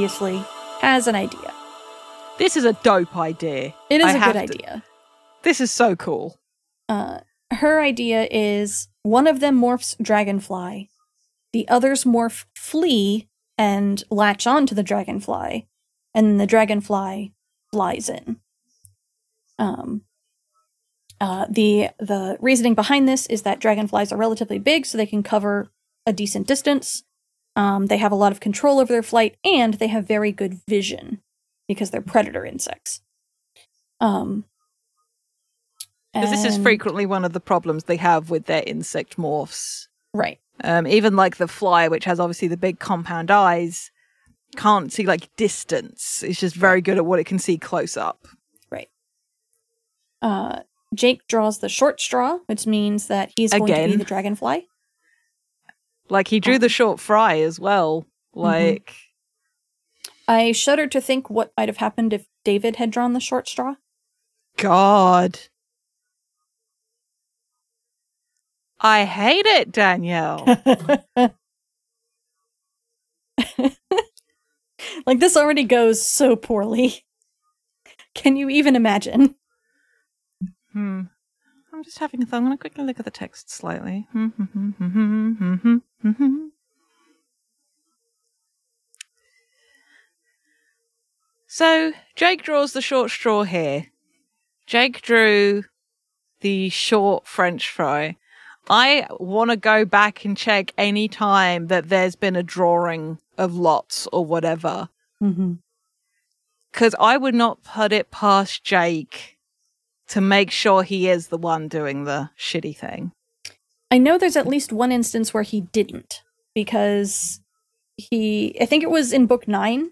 previously, has an idea. This is a dope idea. It is I a good to- idea. This is so cool. Uh, her idea is one of them morphs dragonfly, the others morph flea and latch on to the dragonfly, and the dragonfly flies in. Um, uh, the the reasoning behind this is that dragonflies are relatively big, so they can cover a decent distance. Um, they have a lot of control over their flight, and they have very good vision because they're predator insects. Um, Because this is frequently one of the problems they have with their insect morphs. right. Um, even like the fly, which has obviously the big compound eyes, can't see like distance. It's just very good at what it can see close up. Right. Uh, Jake draws the short straw, which means that he's going to be the dragonfly. Like he drew the short fry as well. Like I shudder to think what might have happened if David had drawn the short straw. God. I hate it, Danielle. like this already goes so poorly. Can you even imagine? hmm. I'm just having a thought. I'm going to quickly look at the text slightly. Hmm, hmm, hmm, so, Jake draws the short straw here. Jake drew the short French fry. I want to go back and check any time that there's been a drawing of lots or whatever. Mm-hmm. Because I would not put it past Jake to make sure he is the one doing the shitty thing. I know there's at least one instance where he didn't because he I think it was in book 9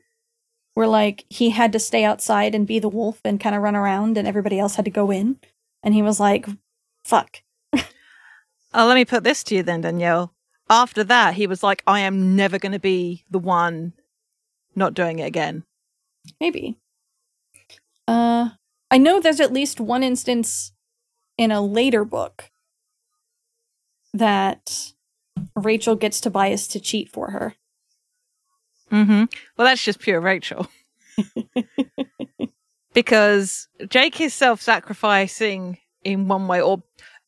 where like he had to stay outside and be the wolf and kind of run around and everybody else had to go in and he was like fuck. Oh, let me put this to you then, Danielle. After that, he was like, I am never going to be the one not doing it again. Maybe. Uh I know there's at least one instance in a later book that Rachel gets Tobias to cheat for her. Mm-hmm. Well, that's just pure Rachel. because Jake is self sacrificing in one way or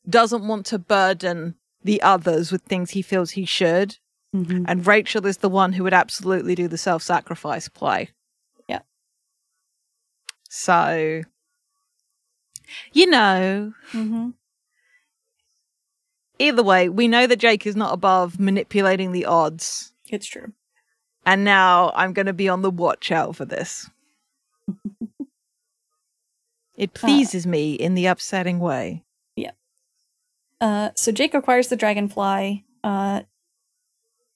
doesn't want to burden the others with things he feels he should. Mm-hmm. And Rachel is the one who would absolutely do the self sacrifice play. Yeah. So, you know, Mm-hmm. either way, we know that Jake is not above manipulating the odds. It's true. And now I'm going to be on the watch out for this. it pleases me in the upsetting way. Uh, so Jake acquires the dragonfly. Uh,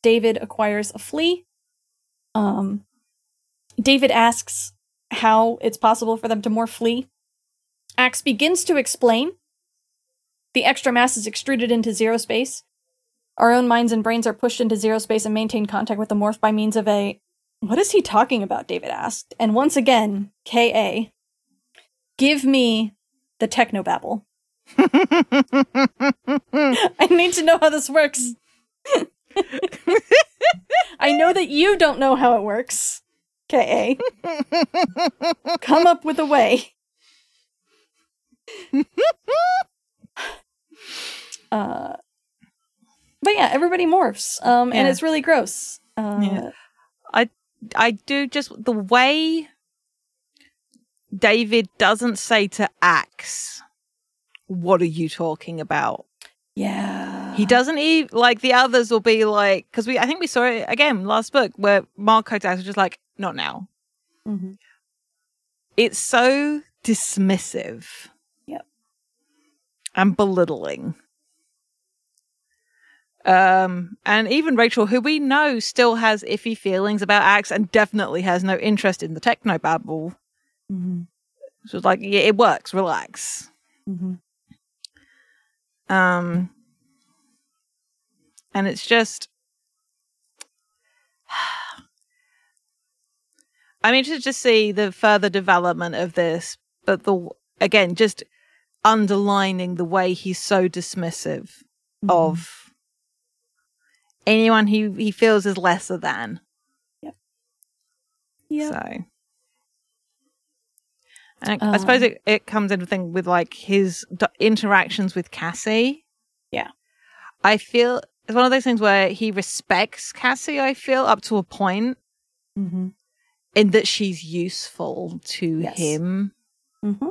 David acquires a flea. Um, David asks how it's possible for them to morph flea. Axe begins to explain. The extra mass is extruded into zero space. Our own minds and brains are pushed into zero space and maintain contact with the morph by means of a. What is he talking about? David asked. And once again, KA. Give me the technobabble. I need to know how this works. I know that you don't know how it works. KA. Come up with a way. uh but yeah, everybody morphs. Um and Yeah. it's really gross. Uh Yeah. I do just the way David doesn't say to Axe, What are you talking about? yeah. He doesn't even like the others will be like, because we, I think we saw it again last book where Mark Kotak was just like, Not now. Mhm. It's so dismissive. And belittling. Um, and even Rachel, who we know still has iffy feelings about Axe and definitely has no interest in the technobabble. Mhm. So it's like, yeah, it works, relax. Mhm. Um, and it's just, I'm interested to see the further development of this, but the again, just underlining the way he's so dismissive Mhm. of anyone he he feels is lesser than. Yeah. So, and I suppose Um, it, it comes into thing with like his d- interactions with Cassie. Yeah. I feel it's one of those things where he respects Cassie. I feel up to a point Mm-hmm. in that she's useful to Yes. him, Mm-hmm.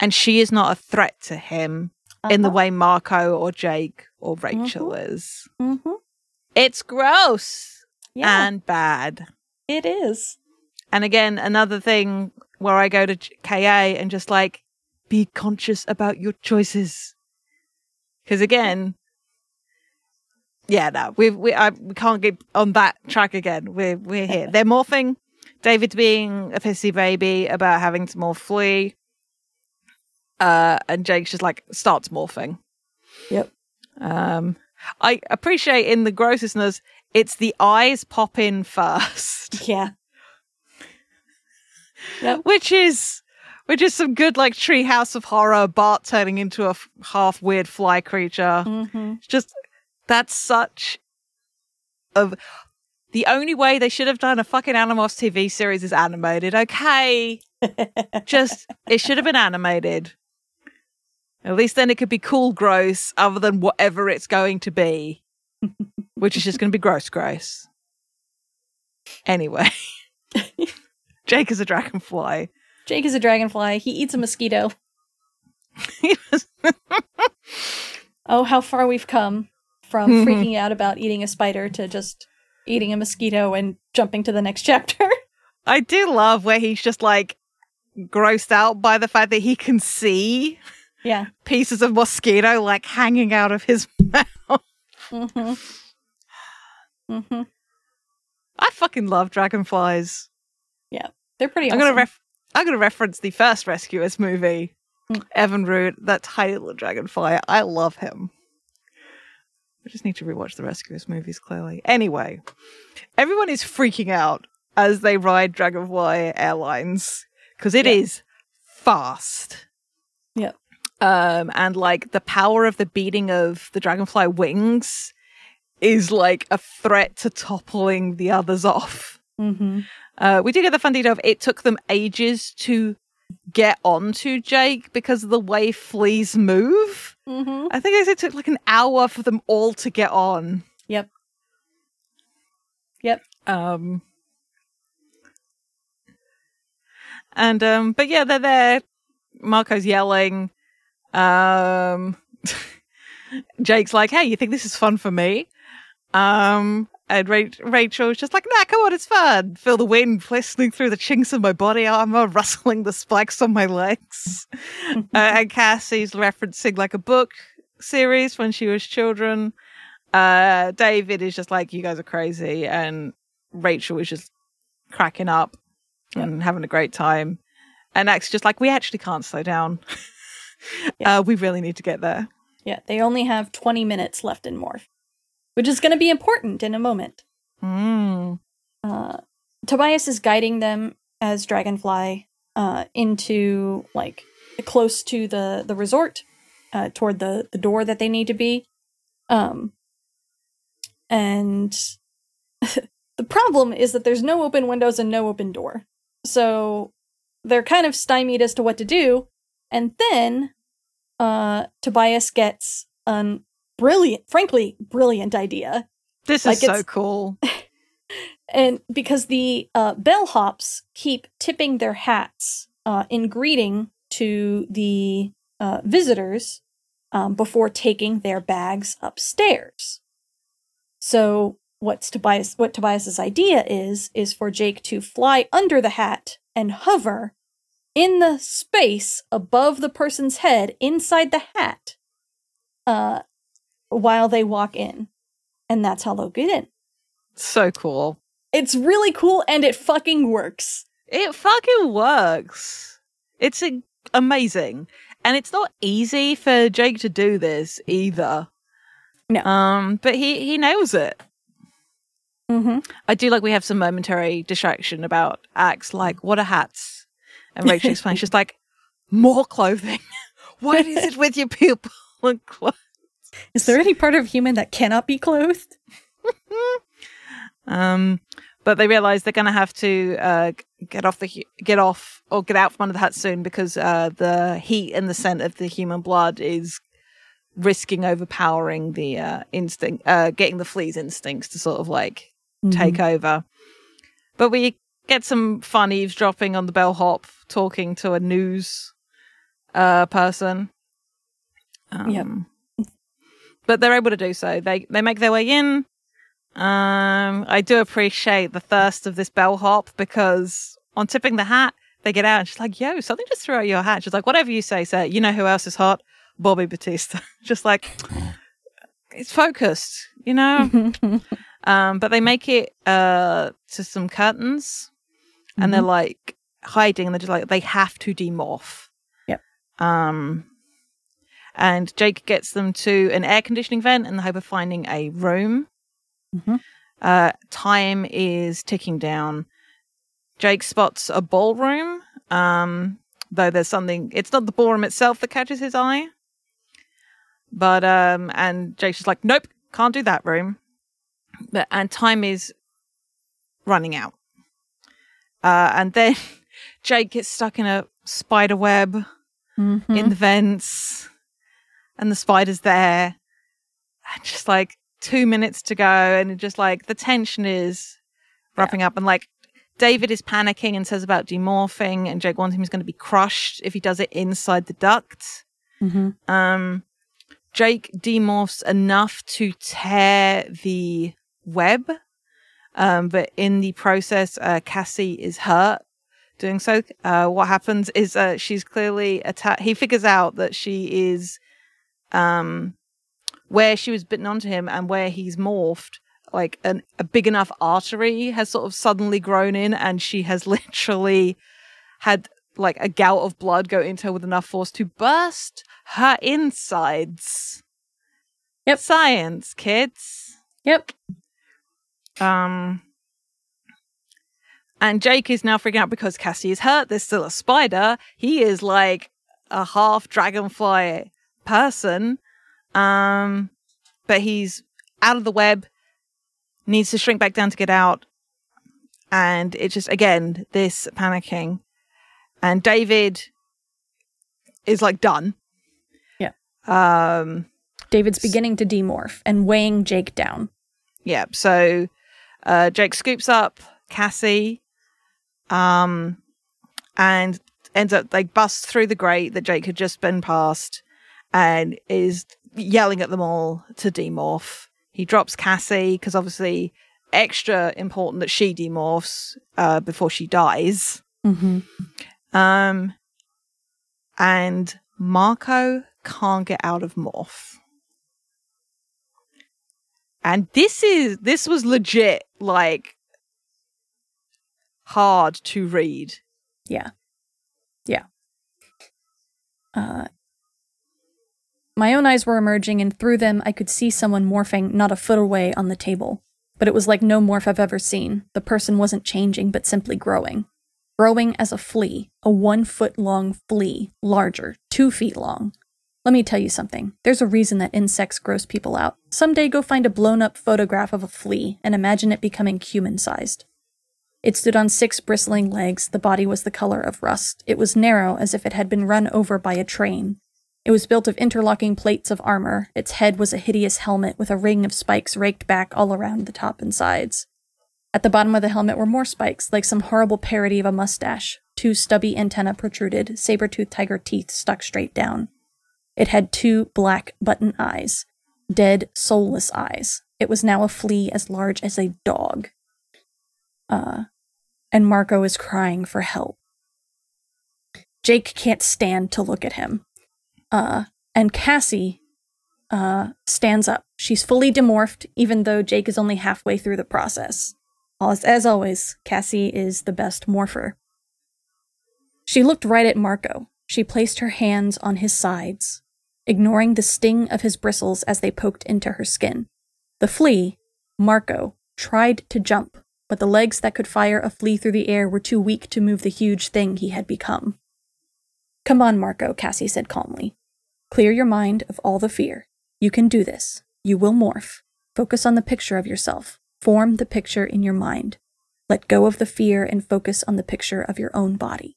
And she is not a threat to him in the way Marco or Jake or Rachel is. Mm-hmm. It's gross Yeah, and bad. it is. And again, another thing where I go to KA and just like be conscious about your choices. Because again, yeah, no, we we I, we can't get on that track again. We're we're here. They're morphing. David's being a pissy baby about having to morph flea. Uh, and Jake's just like starts morphing. Yep. Um, I appreciate in the grossness, it's the eyes pop in first. Yeah. Yep. which is which is some good like treehouse of horror bart turning into a f- half weird fly creature Mm-hmm. Just that's such of the only way they should have done a fucking Animorphs tv series is animated okay just it should have been animated at least then it could be cool gross other than whatever it's going to be which is just going to be gross gross anyway jake is a dragonfly Jake is a dragonfly. He eats a mosquito. Oh, how far we've come from Mhm. freaking out about eating a spider to just eating a mosquito and jumping to the next chapter. I do love where he's just like grossed out by the fact that he can see yeah. pieces of mosquito like hanging out of his mouth. Mm-hmm. Mm-hmm. I fucking love dragonflies. Yeah, they're pretty I'm gonna ref- I'm gonna reference the first Rescuers movie. Mm. Evinrude, that tiny little dragonfly. I love him. I just need to rewatch the Rescuers movies. Clearly, anyway, everyone is freaking out as they ride Dragonfly Airlines because it is fast. Yep. Um, and like the power of the beating of the dragonfly wings is like a threat to toppling the others off. mm-hmm. Uh, we do get the fun detail of it took them ages to get onto Jake because of the way fleas move. Mm-hmm. I think it took like an hour for them all to get on. Yep. Yep. Um, and um, but yeah, they're there. Marco's yelling. Um, Jake's like, "Hey, you think this is fun for me?" Um, and Ra- Rachel's just like, "Nah, come on, it's fun. Feel the wind whistling through the chinks in my body armor, rustling the spikes on my legs." uh, and Cassie's referencing like a book series when she was children. Uh, David is just like, "You guys are crazy," and Rachel is just cracking up and having a great time. And Ax just like, "We actually can't slow down. Yeah. uh, we really need to get there." Yeah, they only have 20 minutes left in Morph, which is going to be important in a moment. Mm. Uh, Tobias is guiding them as Dragonfly uh, into like close to the the resort, uh, toward the the door that they need to be. Um, and the problem is that there's no open windows and no open door, so they're kind of stymied as to what to do. And then uh, Tobias gets a brilliant, frankly, brilliant idea This Like is so cool. and because the uh, bellhops keep tipping their hats uh, in greeting to the uh, visitors um, before taking their bags upstairs. So what's Tobias? What Tobias's idea is is for Jake to fly under the hat and hover in the space above the person's head inside the hat, uh, while they walk in, and that's how they'll get in. So cool. It's really cool and it fucking works. It fucking works. It's a- amazing. And it's not easy for Jake to do this either. No. Um, but he he nails it. Mm-hmm. I do like we have some momentary distraction about Ax like what are hats? And Rachel explains she's like more clothing. what is it with you people and clothes? Is there any part of human that cannot be clothed? Um, but they realize they're going to have to uh, get off the get off or get out from under the hut soon because uh, the heat and the scent of the human blood is risking overpowering the uh, instinct, uh, getting the flea's instincts to sort of like take over. But we get some fun eavesdropping on the bellhop talking to a news uh, person. Um, Yep. But they're able to do so. They they make their way in. Um, I do appreciate the thirst of this bellhop because on tipping the hat, they get out and she's like, "Yo, something just threw out your hat." She's like, "Whatever you say, sir. You know who else is hot? Bobby Batista." just like it's focused, you know. Um, but they make it uh to some curtains, and they're like hiding, and they're just like they have to demorph. Yep. Um, and Jake gets them to an air conditioning vent in the hope of finding a room. Mhm. Uh, time is ticking down. Jake spots a ballroom, um, though there's something. It's not the ballroom itself that catches his eye, but um, and Jake's just like, nope, can't do that room. But and time is running out. Uh, and then Jake gets stuck in a spider web Mhm. in the vents, and the spider's there. And just like two minutes to go, and just like the tension is wrapping up, and like David is panicking and says about demorphing, and Jake wants him he's going to be crushed if he does it inside the duct. Mhm. Um, Jake demorphs enough to tear the web, um, but in the process, uh, Cassie is hurt doing so. Uh, what happens is uh, she's clearly attacked. He figures out that she is um, where she was bitten onto him and where he's morphed. Like an, a big enough artery has sort of suddenly grown in, and she has literally had like a gout of blood go into her with enough force to burst her insides. Yep. Science, kids. Yep. Um, and Jake is now freaking out because Cassie is hurt. There's still a spider. He is like a half dragonfly person. Um, but he's out of the web, needs to shrink back down to get out. And it's just, again, this panicking. And David is like done. Yeah. Um, David's beginning to demorph and weighing Jake down. yeah so uh jake scoops up cassie um and ends up they bust through the grate that jake had just been past and is yelling at them all to demorph. He drops cassie because obviously extra important that she demorphs uh before she dies. Mm-hmm. um and marco can't get out of morph. And this is this was legit like hard to read Yeah. Yeah. Uh, my own eyes were emerging, and through them I could see someone morphing not a foot away on the table. But it was like no morph I've ever seen. The person wasn't changing, but simply growing. Growing as a flea, a one foot long flea, larger, two feet long. Let me tell you something. There's a reason that insects gross people out. Someday go find a blown up photograph of a flea and imagine it becoming human sized. It stood on six bristling legs. The body was the color of rust. It was narrow, as if it had been run over by a train. It was built of interlocking plates of armor. Its head was a hideous helmet with a ring of spikes raked back all around the top and sides. At the bottom of the helmet were more spikes, like some horrible parody of a mustache. Two stubby antennae protruded, saber-toothed tiger teeth stuck straight down. It had two black button eyes, dead, soulless eyes. It was now a flea as large as a dog. Uh, and Marco is crying for help. Jake can't stand to look at him. Uh, and Cassie uh, stands up. She's fully demorphed, even though Jake is only halfway through the process. As, as always, Cassie is the best morpher. She looked right at Marco. She placed her hands on his sides, ignoring the sting of his bristles as they poked into her skin. The flea, Marco, tried to jump, but the legs that could fire a flea through the air were too weak to move the huge thing he had become. Come on, Marco, Cassie said calmly. Clear your mind of all the fear. You can do this. You will morph. Focus on the picture of yourself. Form the picture in your mind. Let go of the fear and focus on the picture of your own body.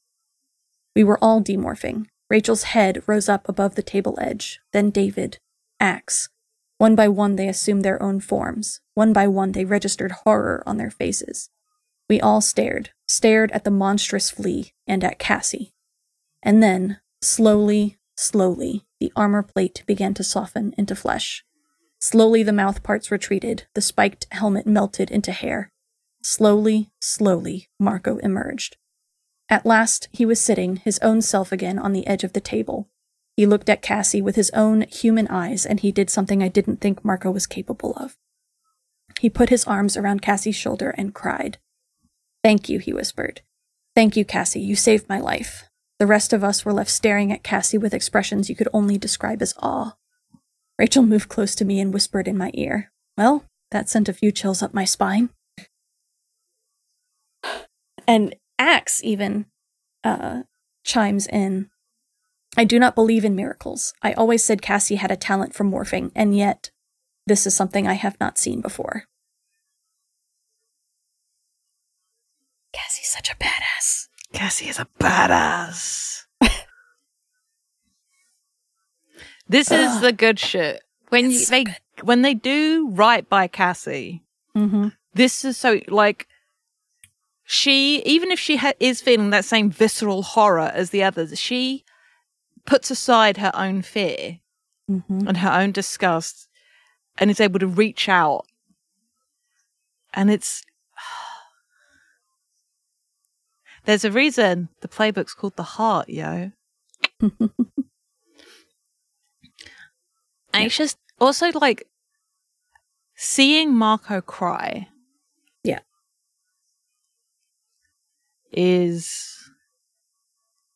We were all demorphing. Rachel's head rose up above the table edge, then David, Axe. One by one, they assumed their own forms. One by one, they registered horror on their faces. We all stared, stared at the monstrous flea and at Cassie. And then, slowly, slowly, the armor plate began to soften into flesh. Slowly, the mouth parts retreated, the spiked helmet melted into hair. Slowly, slowly, Marco emerged. At last, he was sitting, his own self again, on the edge of the table. He looked at Cassie with his own human eyes, and he did something I didn't think Marco was capable of. He put his arms around Cassie's shoulder and cried. Thank you, he whispered. Thank you, Cassie. You saved my life. The rest of us were left staring at Cassie with expressions you could only describe as awe. Rachel moved close to me and whispered in my ear. Well, that sent a few chills up my spine. And Axe even uh, chimes in. I do not believe in miracles. I always said Cassie had a talent for morphing, and yet this is something I have not seen before. Cassie's such a badass. Cassie is a badass. this is the good shit. When It's you, so they good. when they do right by Cassie, Mm-hmm. this is so like she even if she ha- is feeling that same visceral horror as the others, she puts aside her own fear Mm-hmm. and her own disgust and is able to reach out. And it's there's a reason the playbook's called the heart, yo. It's just also like seeing Marco cry. Yeah. Is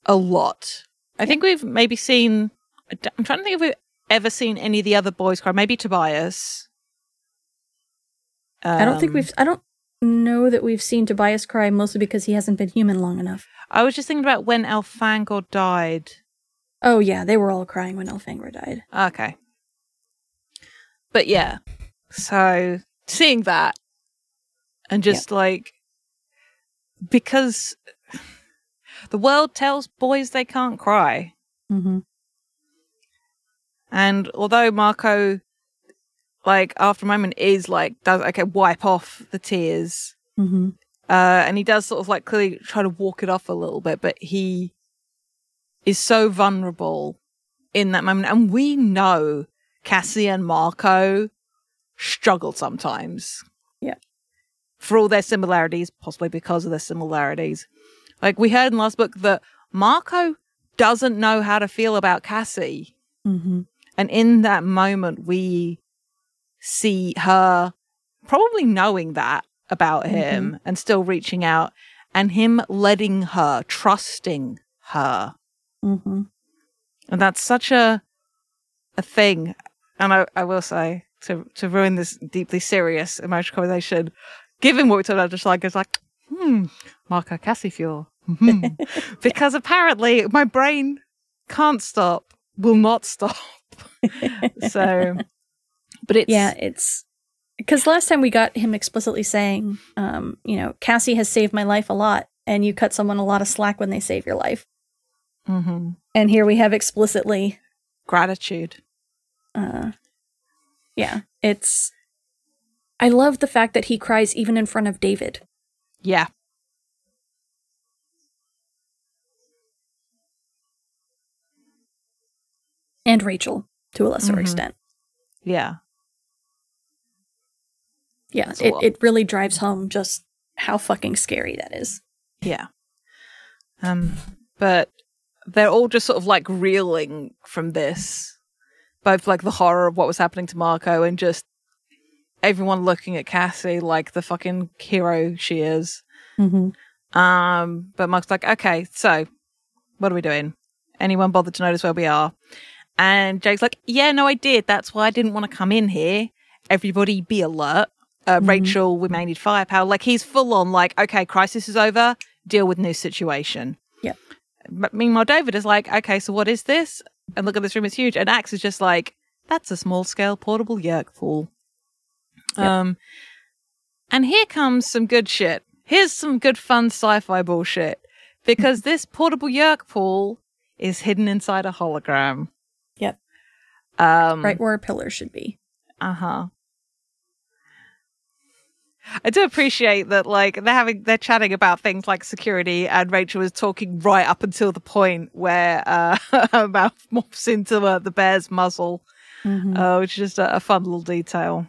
a lot. I think we've maybe seen. I'm trying to think if we've ever seen any of the other boys cry. Maybe Tobias. I don't think Um, we've. I don't know that we've seen Tobias cry, mostly because he hasn't been human long enough. I was just thinking about when Elfangor died. Oh yeah, they were all crying when Elfangor died. Okay. But yeah. So seeing that and just like because the world tells boys they can't cry. Mm-hmm. And although Marco like after a moment is like does okay, wipe off the tears. Mm-hmm. Uh and he does sort of like clearly try to walk it off a little bit, but he is so vulnerable in that moment. And we know Cassie and Marco struggle sometimes. Yeah. For all their similarities, possibly because of their similarities. Like we heard in last book that Marco doesn't know how to feel about Cassie. Mm-hmm. And in that moment, we see her probably knowing that about him and still reaching out and him letting her, trusting her. Mm-hmm. And that's such a a thing. And I, I will say, to to ruin this deeply serious emotional conversation, given what we talked about just like it's like, hmm, Marco Cassie fuel. Hmm. because apparently my brain can't stop, will not stop. so but it's yeah, it's because last time we got him explicitly saying, um, you know, Cassie has saved my life a lot, and you cut someone a lot of slack when they save your life. mhm. And here we have explicitly, gratitude. uh, yeah, it's. I love the fact that he cries even in front of David. Yeah. and Rachel to a lesser Mhm. extent. Yeah. Yeah, it, it really drives home just how fucking scary that is. Yeah. Um, but they're all just sort of like reeling from this, both like the horror of what was happening to Marco and just everyone looking at Cassie like the fucking hero she is. Mm-hmm. Um, but Mark's like, okay, so what are we doing? Anyone bothered to notice where we are? And Jake's like, yeah, no, I did. That's why I didn't want to come in here. Everybody be alert. Uh, Mhm. Rachel, we may need firepower. Like he's full on like, okay, crisis is over. Deal with new situation. Yeah. But meanwhile, David is like, okay, so what is this? And look at this room, it's huge. And Axe is just like, that's a small scale portable Yeerk pool. Yep. Um, and here comes some good shit. Here's some good fun sci-fi bullshit because this portable Yeerk pool is hidden inside a hologram. Yep. Um, right where a pillar should be. Uh huh. I do appreciate that, like they're having they're chatting about things like security, and Rachel is talking right up until the point where uh, her mouth morphs into uh, the bear's muzzle, mm-hmm. uh, which is just a, a fun little detail.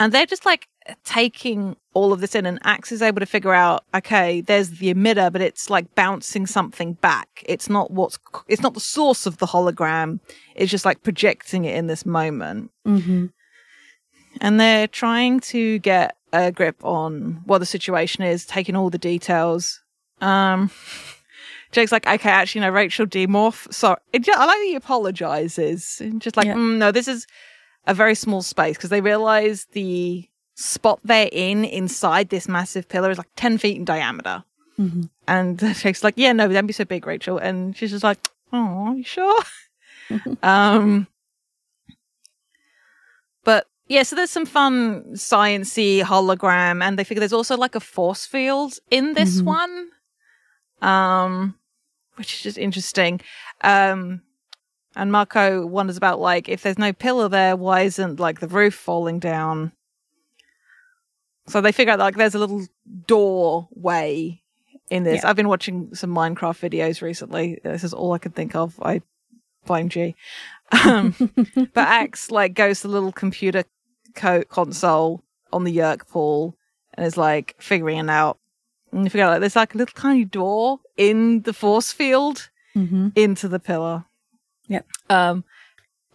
And they're just like taking all of this in, and Ax is able to figure out, okay, there's the emitter, but it's like bouncing something back. It's not what's, it's not the source of the hologram. It's just like projecting it in this moment. Mm-hmm and they're trying to get a grip on what the situation is, taking all the details. Um, Jake's like, okay, actually, no, Rachel demorph. Sorry, I like that he apologizes. Just like, yeah. mm, no, this is a very small space because they realize the spot they're in inside this massive pillar is like 10 feet in diameter. Mm-hmm. And Jake's like, yeah, no, don't be so big, Rachel. And she's just like, oh, you sure? um, but yeah, so there's some fun sciency hologram, and they figure there's also like a force field in this mm-hmm. one, um, which is just interesting. Um, and Marco wonders about like if there's no pillar there, why isn't like the roof falling down? So they figure out like there's a little doorway in this. Yeah. I've been watching some Minecraft videos recently. This is all I could think of. I blame G. Um, but Ax like goes to the little computer co- console on the Yeerk pool and is like figuring it out. And you figure out like there's like a little tiny door in the force field mm-hmm. into the pillar. Yep. Um,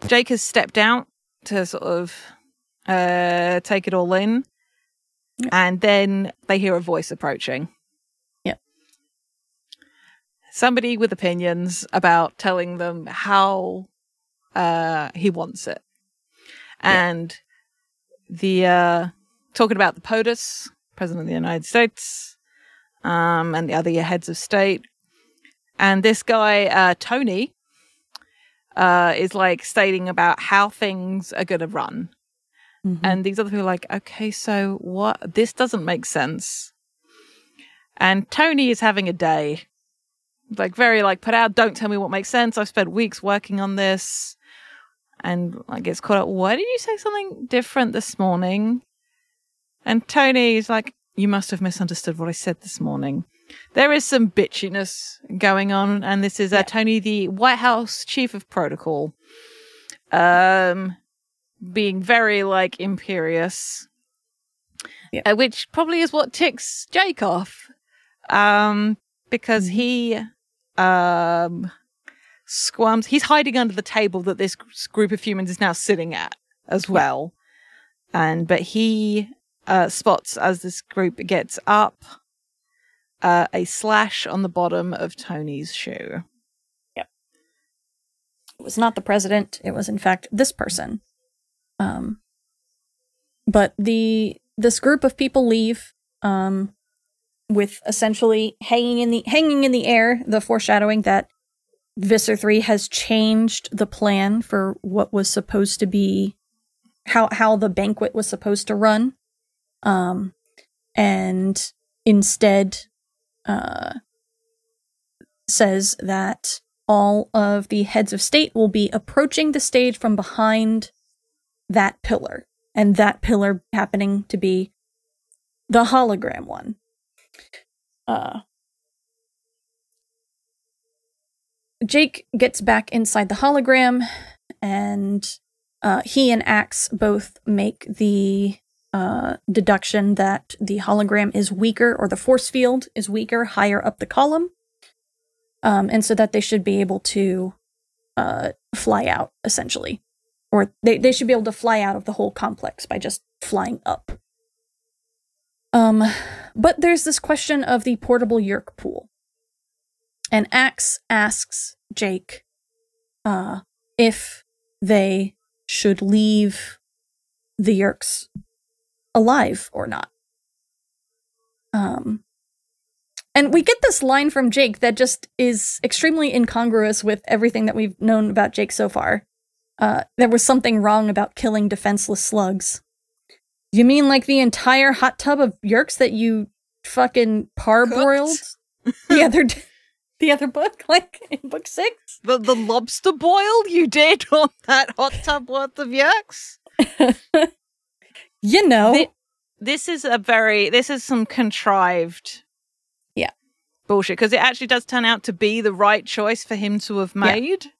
Jake has stepped out to sort of uh, take it all in, yep. and then they hear a voice approaching. Yep. Somebody with opinions about telling them how uh, he wants it, and the uh, talking about the POTUS, President of the United States, um, and the other heads of state. And this guy, uh, Tony, uh, is like stating about how things are going to run. Mm-hmm. And these other people are like, okay, so what? This doesn't make sense. And Tony is having a day. Like, very like, put out, don't tell me what makes sense. I've spent weeks working on this and like gets caught up. Why did you say something different this morning? And Tony's like, you must have misunderstood what I said this morning. There is some bitchiness going on, and this is uh, yeah. Tony, the White House chief of protocol, um, being very like imperious, yeah. uh, which probably is what ticks Jake off, um, because mm-hmm. he, um, squirms. He's hiding under the table that this group of humans is now sitting at as well. And but he uh, spots as this group gets up uh, a slash on the bottom of Tony's shoe. Yep. It was not the president. It was in fact this person. Um, but the this group of people leave um, with essentially hanging in the hanging in the air the foreshadowing that Visser 3 has changed the plan for what was supposed to be how how the banquet was supposed to run. Um and instead uh says that all of the heads of state will be approaching the stage from behind that pillar and that pillar happening to be the hologram one. Uh Jake gets back inside the hologram, and uh, he and Ax both make the uh, deduction that the hologram is weaker, or the force field is weaker higher up the column, um, and so that they should be able to uh, fly out, essentially. Or they, they should be able to fly out of the whole complex by just flying up. Um, but there's this question of the portable Yeerk pool. And Ax asks Jake uh, if they should leave the Yeerks alive or not. Um, And we get this line from Jake that just is extremely incongruous with everything that we've known about Jake so far. Uh, there was something wrong about killing defenseless slugs. You mean like the entire hot tub of Yeerks that you fucking parboiled the other d- the other book, like in book six? The the lobster boil you did on that hot tub worth of yucks. You know, Thi- This is a very this is some contrived Yeah. bullshit because it actually does turn out to be the right choice for him to have Yeah. made.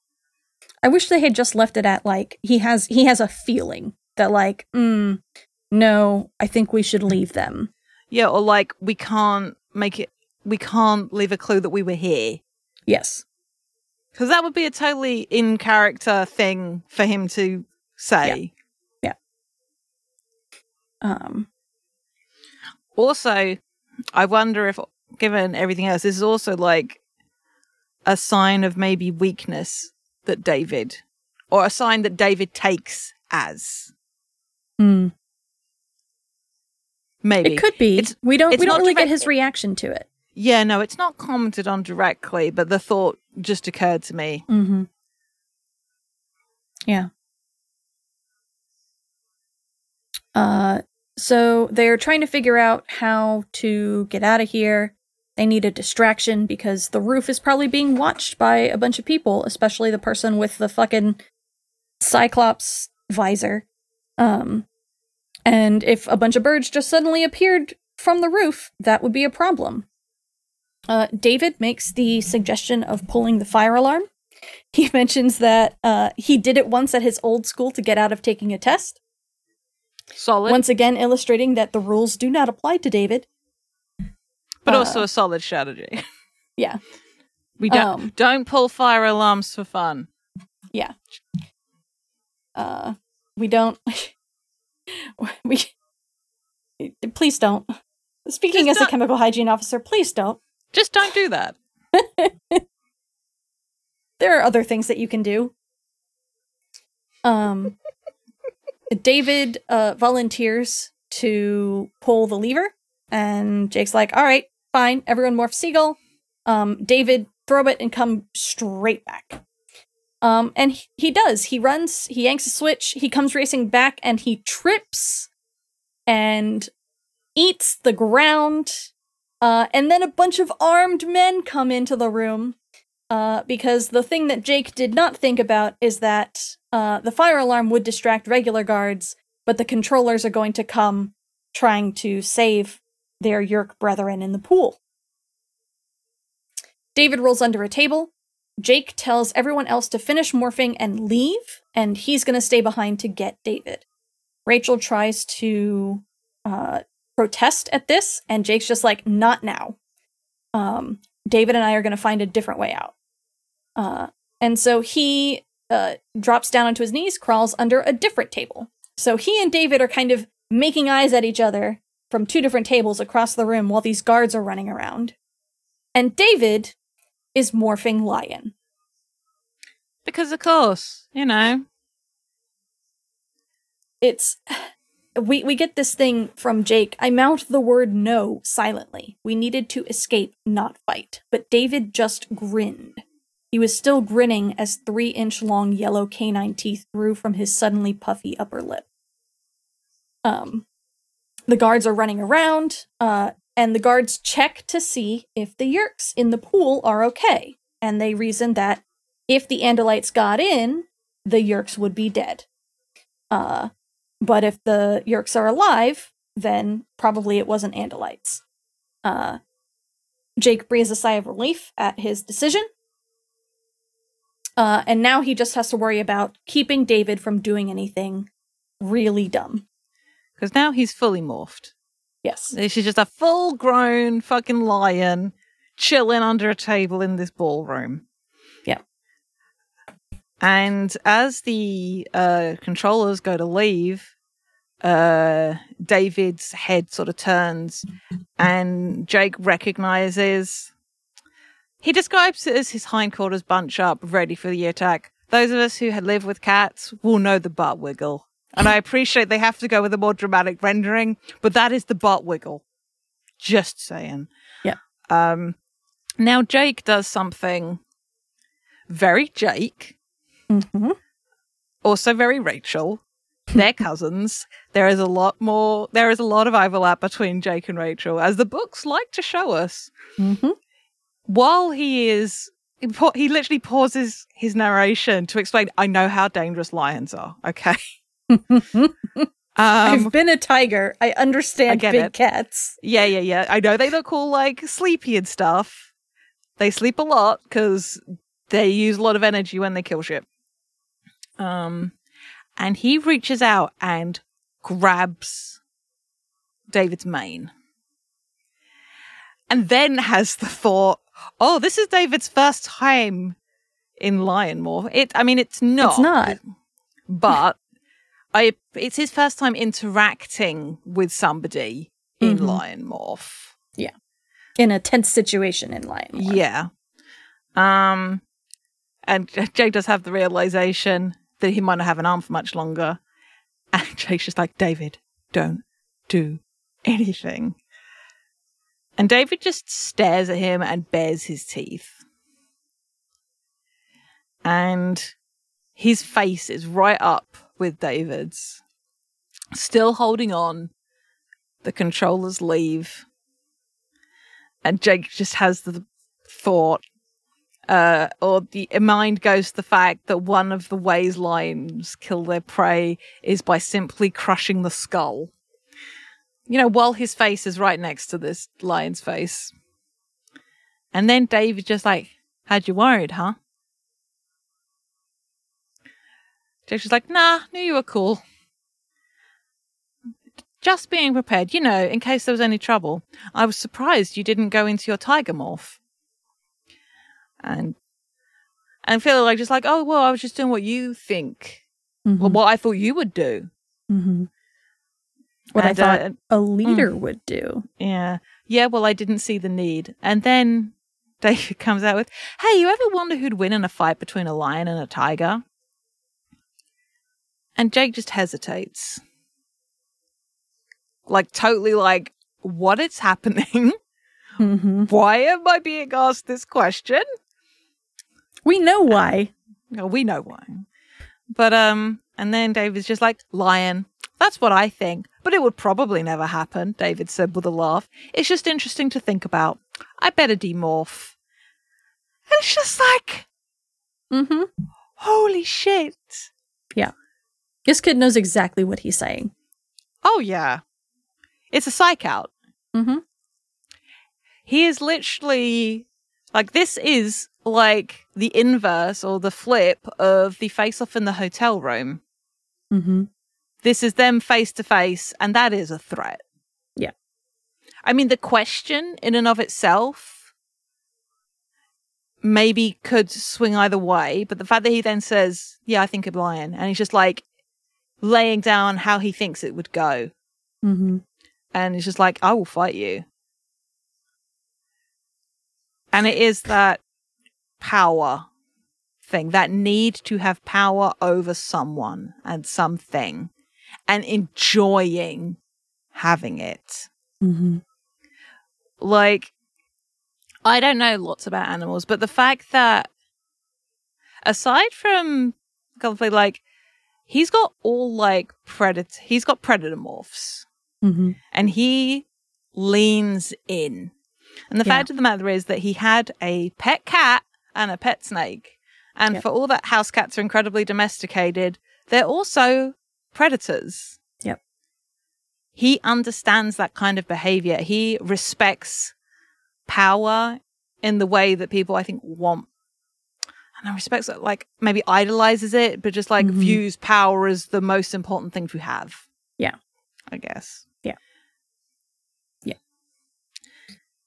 I wish they had just left it at like he has he has a feeling that like, mm, no, I think we should leave them. Yeah, or like we can't make it we can't leave a clue that we were here. Yes. Because that would be a totally in character thing for him to say. Um Also, I wonder if, given everything else, this is also like a sign of maybe weakness that David, or a sign that David takes as. mm, Maybe. it could be. It's- we don't we don't really get his reaction to it. Yeah, no, it's not commented on directly, but the thought just occurred to me. Mm-hmm. Yeah. Uh, so they're trying to figure out how to get out of here. They need a distraction because the roof is probably being watched by a bunch of people, especially the person with the fucking Cyclops visor. Um, and if a bunch of birds just suddenly appeared from the roof, that would be a problem. Uh, David makes the suggestion of pulling the fire alarm. He mentions that uh, he did it once at his old school to get out of taking a test. Solid, Once again, illustrating that the rules do not apply to David. but uh, also a solid strategy. Yeah. We don't Um, don't pull fire alarms for fun. Yeah. Uh, we don't. we. Please don't. Speaking Just as a don't- chemical hygiene officer, please don't. Just don't do that. There are other things that you can do. Um, David uh, volunteers to pull the lever, and Jake's like, "All right, fine. Everyone morph seagull." Um, David throw it and come straight back. Um, and he, he does. He runs. He yanks a switch. He comes racing back, and he trips and eats the ground. Uh, and then a bunch of armed men come into the room uh, because the thing that Jake did not think about is that uh, the fire alarm would distract regular guards, but the controllers are going to come trying to save their Yeerk brethren in the pool. David rolls under a table. Jake tells everyone else to finish morphing and leave, and he's going to stay behind to get David. Rachel tries to uh, protest at this, and Jake's just like, not now. Um, David and I are going to find a different way out. Uh, and so he uh, drops down onto his knees, crawls under a different table. So he and David are kind of making eyes at each other from two different tables across the room while these guards are running around. And David is morphing lion. Because of course, you know. It's we we get this thing from Jake. I mount the word no silently. We needed to escape, not fight. But David just grinned. He was still grinning as three inch long yellow canine teeth grew from his suddenly puffy upper lip. Um, the guards are running around, uh, and the guards check to see if the Yeerks in the pool are okay. And they reason that if the Andalites got in, the Yeerks would be dead. Uh, but if the Yeerks are alive, then probably it wasn't Andalites. Uh, Jake breathes a sigh of relief at his decision. Uh, and now he just has to worry about keeping David from doing anything really dumb. Because now he's fully morphed. Yes. This is just a full grown fucking lion chilling under a table in this ballroom. Yeah. And as the uh, controllers go to leave, uh, David's head sort of turns and Jake recognizes. He describes it as his hindquarters bunch up, ready for the attack. Those of us who had lived with cats will know the butt wiggle. And I appreciate they have to go with a more dramatic rendering, but that is the butt wiggle. Just saying. Yeah. Um, now Jake does something very Jake, Mm-hmm. also very Rachel. They're cousins. There is a lot more. There is a lot of overlap between Jake and Rachel, as the books like to show us. Mm-hmm. While he is, he literally pauses his narration to explain. I know how dangerous lions are. Okay. Um, I've been a tiger. I understand I big it. cats. Yeah, yeah, yeah. I know they look all like sleepy and stuff. They sleep a lot because they use a lot of energy when they kill shit. Um, and he reaches out and grabs David's mane. And then has the thought, oh, this is David's first time in Lion Morph. It, I mean, it's not. It's not. But I, it's his first time interacting with somebody in Mhm. Lion Morph. Yeah. In a tense situation in Lion. War. Yeah. Um, and Jake does have the realization that he might not have an arm for much longer. And Jake's just like, David, don't do anything. And David just stares at him and bares his teeth. And his face is right up with David's, still holding on. The controllers leave. And Jake just has the thought, uh, or the mind goes to the fact that one of the ways lions kill their prey is by simply crushing the skull. You know, while his face is right next to this lion's face. And then David just like, had you worried, huh? Just like, nah, knew you were cool. Just being prepared, you know, in case there was any trouble. I was surprised you didn't go into your tiger morph. And and feel like just like, oh well, I was just doing what you think, Mhm. well, what I thought you would do. Mhm. What And, I thought uh, a leader would do. yeah, yeah. Well, I didn't see the need. And then David comes out with, "Hey, you ever wonder who'd win in a fight between a lion and a tiger?" And Jake just hesitates, like totally like, what is happening? hmm Why am I being asked this question? We know why. Oh, we know why. But um, and then David's just like, lion. That's what I think. But it would probably never happen, David said with a laugh. It's just interesting to think about. I better demorph. And it's just like, Mm-hmm. holy shit. Yeah, this kid knows exactly what he's saying. Oh yeah. It's a psych out. Mm-hmm. He is literally like this is like the inverse or the flip of the face off in the hotel room. Mm-hmm. This is them face to face, and that is a threat. Yeah. I mean, the question in and of itself maybe could swing either way, but the fact that he then says, Yeah, I think a lion, and he's just like laying down how he thinks it would go, Mm-hmm. and he's just like, I will fight you. And it is that power thing, that need to have power over someone and something and enjoying having it. Mm-hmm. Like, I don't know lots about animals, but the fact that aside from probably like he's got all like predator he's got predator morphs Mm-hmm. and he leans in. And the Yeah. fact of the matter is that he had a pet cat and a pet snake. And Yep. for all that house cats are incredibly domesticated, they're also predators. Yep. He understands that kind of behavior. He respects power in the way that people, I think, want. And I respects it, like maybe idolizes it, but just like Mhm. views power as the most important thing to have. Yeah. I guess. Yeah.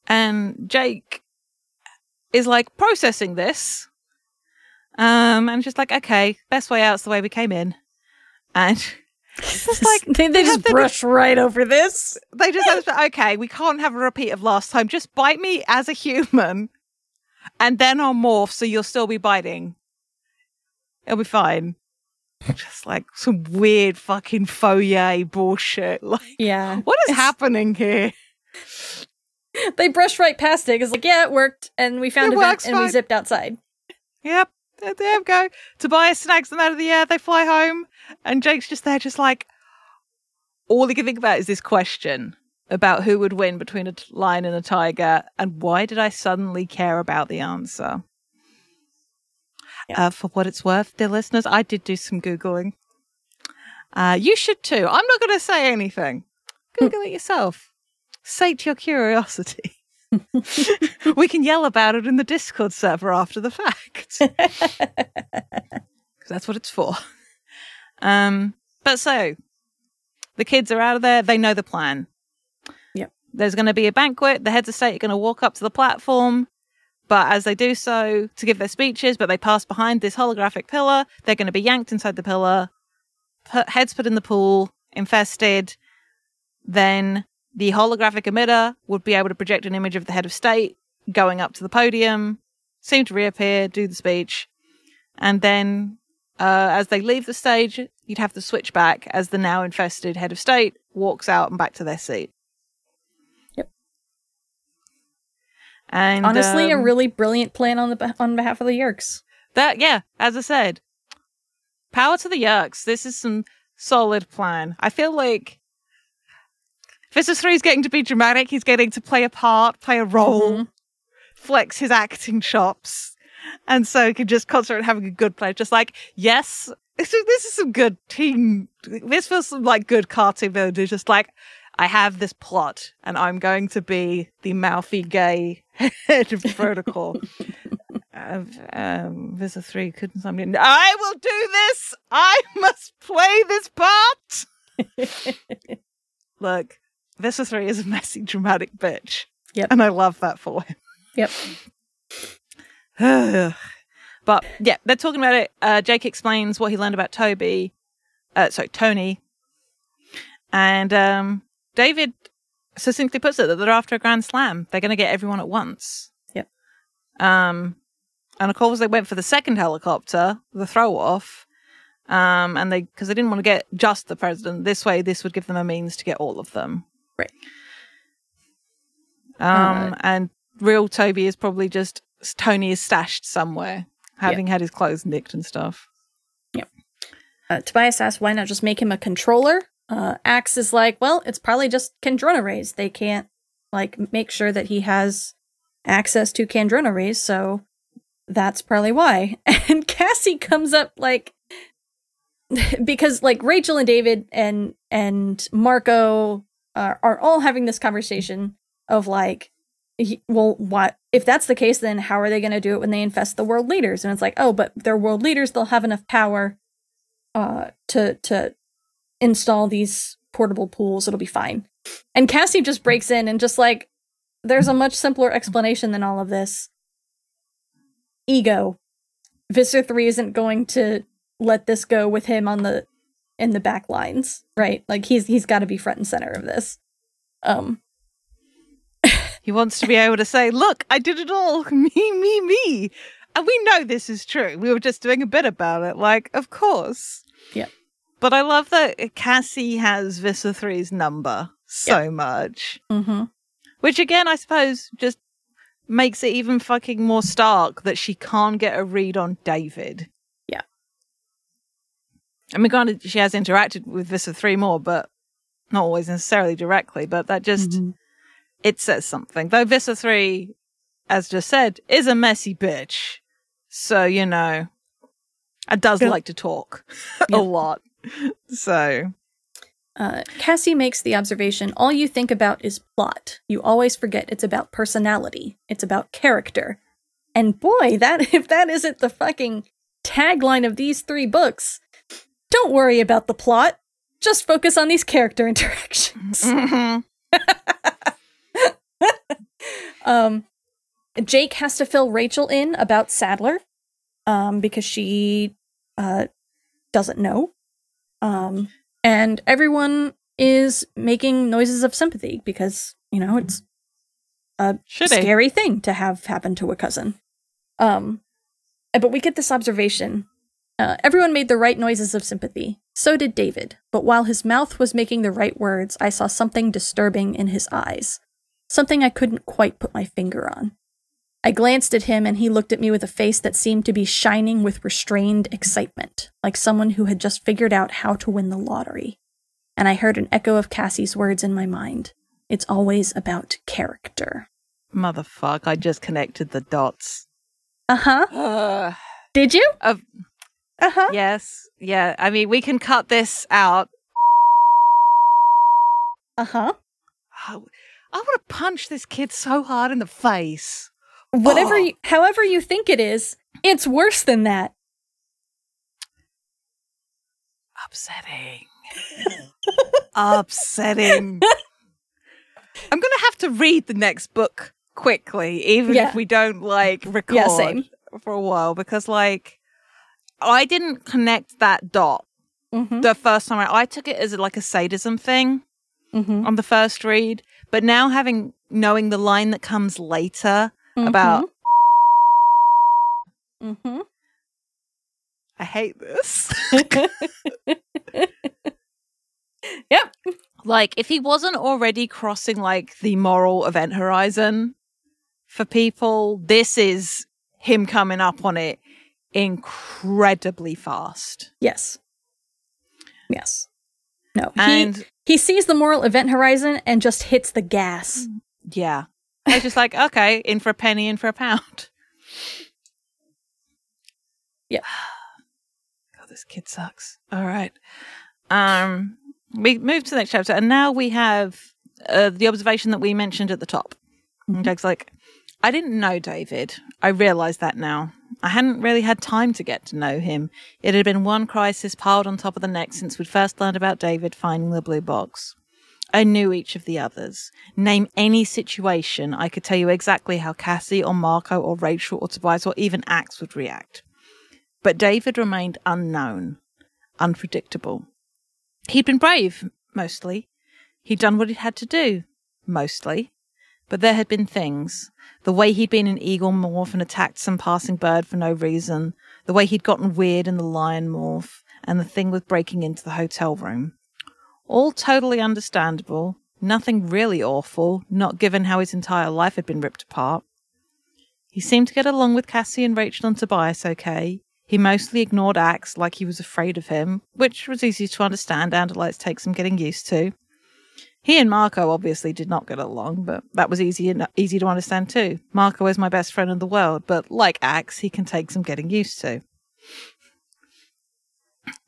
And Jake is like processing this. Um, and just like, okay, best way out's the way we came in. And It's like- they, they have just to- brush right over this. they just to okay, we can't have a repeat of last time. Just bite me as a human, and then I'll morph, so you'll still be biting. It'll be fine. Just like some weird fucking foyer bullshit. Like, Yeah. what is It's- happening here? they brushed right past it. It's like, yeah, it worked, and we found It a vent and we zipped outside. Yep. There there we go. Tobias snags them out of the air. They fly home. And Jake's just there, just like, all he can think about is this question about who would win between a t- lion and a tiger. And why did I suddenly care about the answer? Yeah. Uh, for what it's worth, dear listeners, I did do some Googling. Uh, you should too. I'm not going to say anything. Google it yourself. Sate your curiosity. we can yell about it in the Discord server after the fact. Because that's what it's for. Um, but so the kids are out of there. They know the plan. Yep. There's going to be a banquet. The heads of state are going to walk up to the platform. But as they do so to give their speeches, but they pass behind this holographic pillar, they're going to be yanked inside the pillar, put, heads put in the pool, infested. Then the holographic emitter would be able to project an image of the head of state going up to the podium, seem to reappear, do the speech, and then uh, as they leave the stage, you'd have to switch back as the now infested head of state walks out and back to their seat. Yep. And Honestly, a um, really brilliant plan on the on behalf of the Yeerks. that yeah, as I said, power to the Yeerks. This is some solid plan. I feel like Visser 3 is getting to be dramatic. He's getting to play a part, play a role, Mhm. flex his acting chops. And so he can just concentrate on having a good play. Just like, yes, this is, this is some good team. This feels some like good cartoon villain. who's Just like, I have this plot and I'm going to be the mouthy gay head of protocol. um, um, Visser 3 couldn't somebody. I will do this. I must play this part. Look, Visser 3 is a messy, dramatic bitch. Yep. And I love that for him. Yep. but yeah, they're talking about it. Uh, Jake explains what he learned about Toby. Uh, sorry, Tony. And um, David succinctly puts it that they're after a grand slam. They're going to get everyone at once. Yep. Um, and of course, they went for the second helicopter, the throw off. Um, and they, because they didn't want to get just the president. This way, this would give them a means to get all of them. Right. Um, Uh, and real Toby is probably just Tony is stashed somewhere, having had his clothes nicked and stuff. Yep. Uh, Tobias asks, why not just make him a controller? Uh, Ax is like, well, it's probably just Kandrona rays. They can't, like, make sure that he has access to Kandrona rays, so that's probably why. And Cassie comes up, like, because, like, Rachel and David and, and Marco are, are all having this conversation of, like, well, what if that's the case? Then how are they going to do it when they infest the world leaders? And it's like, oh, but they're world leaders; they'll have enough power uh, to to install these portable pools. It'll be fine. And Cassie just breaks in and just like, there's a much simpler explanation than all of this. Ego. Visser three isn't going to let this go with him on the in the back lines, right? Like he's he's got to be front and center of this. Um, He wants to be able to say, "Look, I did it all. Me, me, me." And we know this is true. We were just doing a bit about it. Like, of course. Yeah. But I love that Cassie has Visser 3's number so much. mm-hmm. Which again, I suppose, just makes it even fucking more stark that she can't get a read on David. I mean, granted, she has interacted with Visser 3 more, but not always necessarily directly, but that just, Mhm. it says something. Though Visser 3, as just said, is a messy bitch. So, you know, it does Yeah. like to talk Yeah. a lot. So, Uh, Cassie makes the observation all you think about is plot. You always forget it's about personality, it's about character. And boy, that if that isn't the fucking tagline of these three books, don't worry about the plot. Just focus on these character interactions. mhm. Um, Jake has to fill Rachel in about Saddler, um, because she uh, doesn't know. Um, and everyone is making noises of sympathy because you know it's a should scary thing to have happen to a cousin. Um, but we get this observation. Uh, everyone made the right noises of sympathy. So did David. But while his mouth was making the right words, I saw something disturbing in his eyes. something I couldn't quite put my finger on. I glanced at him and he looked at me with a face that seemed to be shining with restrained excitement, like someone who had just figured out how to win the lottery. And I heard an echo of Cassie's words in my mind. It's always about character. Motherfuck, I just connected the dots. Uh-huh. Uh huh. Did you? of Uh-huh. yes, yeah. I mean, we can cut this out. Uh-huh. Oh, I want to punch this kid so hard in the face. Whatever Oh. you however you think it is, it's worse than that. Upsetting. Upsetting. I'm going to have to read the next book quickly, even Yeah. if we don't like record Yeah, for a while, because like I didn't connect that dot Mm-hmm. the first time. I, I took it as like a sadism thing Mm-hmm. on the first read, but now having knowing the line that comes later about Mm-hmm. I hate this. yep. like if he wasn't already crossing like the moral event horizon for people this is him coming up on it incredibly fast Yes. Yes. No. He and he sees the moral event horizon and just hits the gas. yeah i was just like okay in for a penny in for a pound Yeah. god this kid sucks all right um we move to the next chapter and now we have uh, the observation that we mentioned at the top And Jake's like, I didn't know David. I realize that now. I hadn't really had time to get to know him. It had been one crisis piled on top of the next since we'd first learned about David finding the blue box. I knew each of the others. Name any situation, I could tell you exactly how Cassie or Marco or Rachel or Tobias or even Ax would react. But David remained unknown, unpredictable. He'd been brave, mostly. He'd done what he'd had to do, mostly. But there had been things. The way he'd been an eagle morph and attacked some passing bird for no reason. The way he'd gotten weird in the lion morph. And the thing with breaking into the hotel room. All totally understandable. Nothing really awful, not given how his entire life had been ripped apart. He seemed to get along with Cassie and Rachel and Tobias okay. He mostly ignored Ax like he was afraid of him, which was easy to understand and take some getting used to. He and Marco obviously did not get along, but that was easy en- easy to understand too. Marco is my best friend in the world, but like Ax, he can take some getting used to.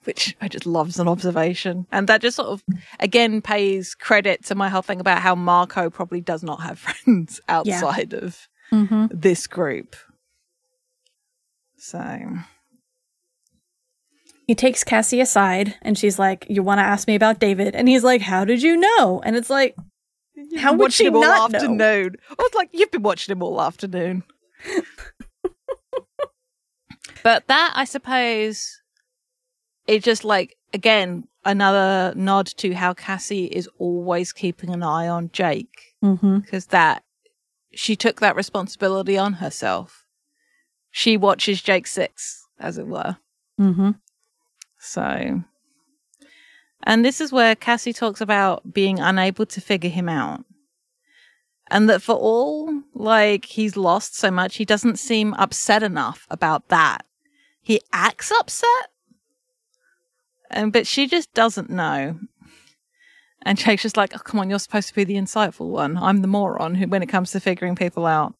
Which I just love as an observation. And that just sort of again pays credit to my whole thing about how Marco probably does not have friends outside of Mm-hmm. this group. So He takes Cassie aside and she's like, You want to ask me about David? And he's like, How did you know? And it's like, How would she him all not know? afternoon. I was like, you've been watching him all afternoon. but that, I suppose, it just like again another nod to how Cassie is always keeping an eye on Jake mm-hmm. because that she took that responsibility on herself. She watches Jake six, as it were. Mm-hmm. So, and this is where Cassie talks about being unable to figure him out. And that for all, like, he's lost so much, he doesn't seem upset enough about that. He acts upset. And, but she just doesn't know. And Jake's just like, oh, come on, you're supposed to be the insightful one. I'm the moron who, when it comes to figuring people out.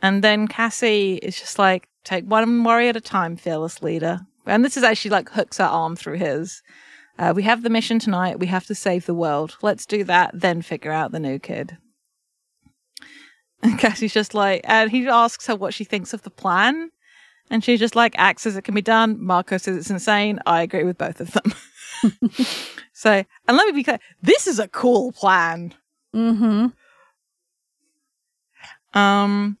And then Cassie is just like, take one worry at a time, fearless leader. And this is actually like hooks her arm through his. Uh, we have the mission tonight. We have to save the world. Let's do that, then figure out the new kid. And Cassie's just like, and he asks her what she thinks of the plan. And she's just like, Ax says it can be done. Marco says it's insane. I agree with both of them. so, and let me be clear this is a cool plan. Mm-hmm. Um,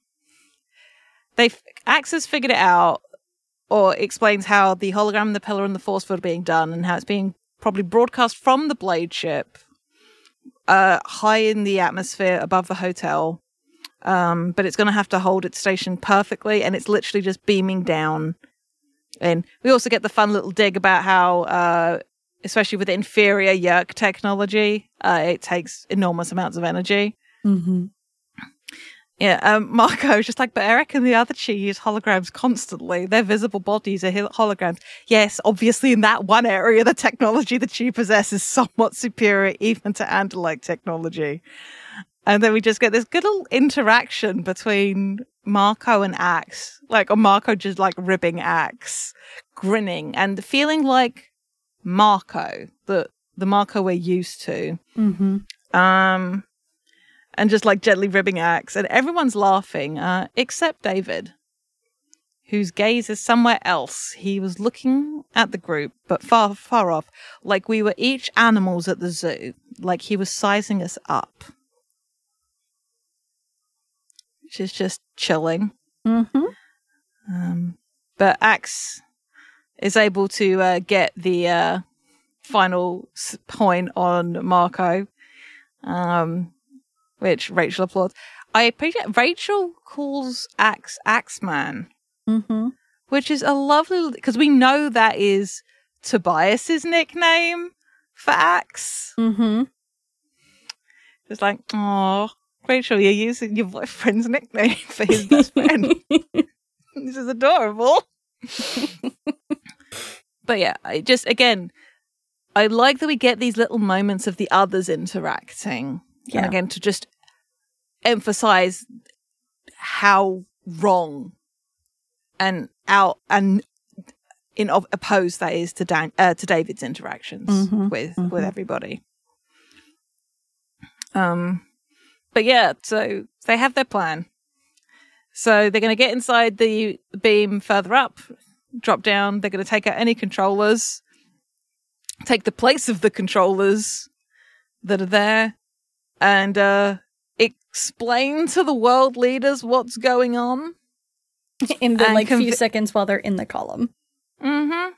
they Ax has figured it out, or explains how the hologram, the pillar, and the force field are being done, and how it's being probably broadcast from the blade ship, uh, high in the atmosphere above the hotel. Um, but it's going to have to hold its station perfectly, and it's literally just beaming down. And we also get the fun little dig about how, uh, especially with inferior Yeerk technology, uh, it takes enormous amounts of energy. Mm-hmm. Yeah, um, Marco's just like, but Erek and the other Chee use holograms constantly. Their visible bodies are holograms. Yes, obviously, in that one area, the technology that Chee possesses is somewhat superior even to Andalite technology. And then we just get this good little interaction between Marco and Ax, like, or Marco just like ribbing Ax, grinning and feeling like Marco, the the Marco we're used to. Mm-hmm. Um, and just like gently ribbing Ax, and everyone's laughing, uh, except David, whose gaze is somewhere else. He was looking at the group, but far, far off, like we were each animals at the zoo, like he was sizing us up. Which is just chilling. Mm-hmm. Um, but Ax is able to uh, get the uh, final point on Marco, um, which Rachel applauds. I appreciate Rachel calls Ax Ax-man, Mm-hmm. which is a lovely because we know that is Tobias's nickname for Ax. Mm-hmm. It's like, oh, Rachel, you're using your boyfriend's nickname for his best friend. this is adorable. but yeah, I just again, I like that we get these little moments of the others interacting. Yeah. And again, to just emphasize how wrong and out and in op- opposed that is to Dan uh, to David's interactions Mhm, with with mhm. everybody. Um, but yeah, so they have their plan. So they're going to get inside the beam further up, drop down. They're going to take out any controllers, take the place of the controllers that are there, and uh, explain to the world leaders what's going on. In the like few seconds while they're in the column. Mm-hmm.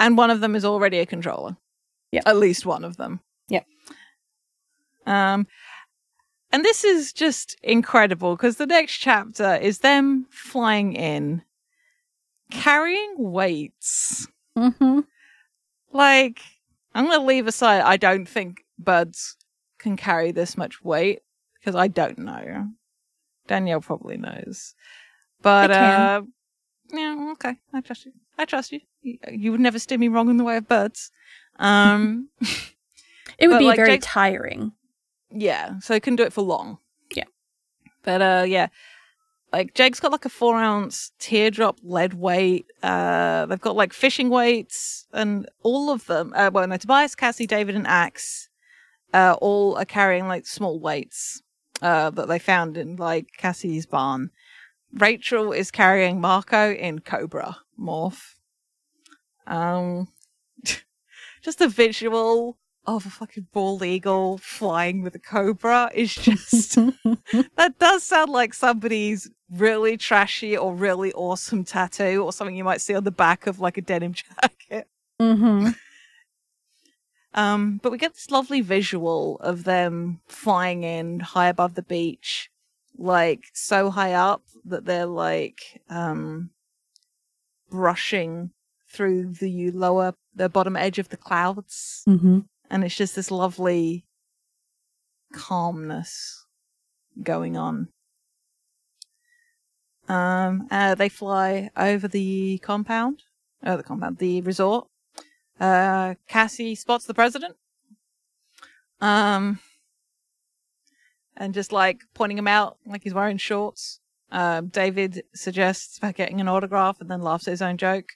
And one of them is already a controller. Yeah. At least one of them. Yep. Um, and this is just incredible because the next chapter is them flying in, carrying weights. Mm-hmm. Like, I'm going to leave aside, I don't think birds can carry this much weight because I don't know. Danielle probably knows. But, uh, yeah, okay. I trust you. I trust you. You, you would never steer me wrong in the way of birds. Um, It would be like, very tiring. yeah, so I couldn't do it for long. Yeah. But, uh, yeah. Like, Jake's got like a four ounce teardrop lead weight. Uh, they've got like fishing weights and all of them, uh, well, no, Tobias, Cassie, David, and Ax, uh, all are carrying like small weights, uh, that they found in like Cassie's barn. Rachel is carrying Marco in Cobra morph. Um, just the visual of a fucking bald eagle flying with a cobra is just that does sound like somebody's really trashy or really awesome tattoo or something you might see on the back of like a denim jacket. mm-hmm. Um, but we get this lovely visual of them flying in high above the beach, like so high up that they're like um brushing through the lower the bottom edge of the clouds. Mm-hmm. And it's just this lovely calmness going on. Um, uh, they fly over the compound, oh, the compound, the resort. Uh, Cassie spots the president. Um, and just like pointing him out, like he's wearing shorts. Um, David suggests about getting an autograph and then laughs at his own joke.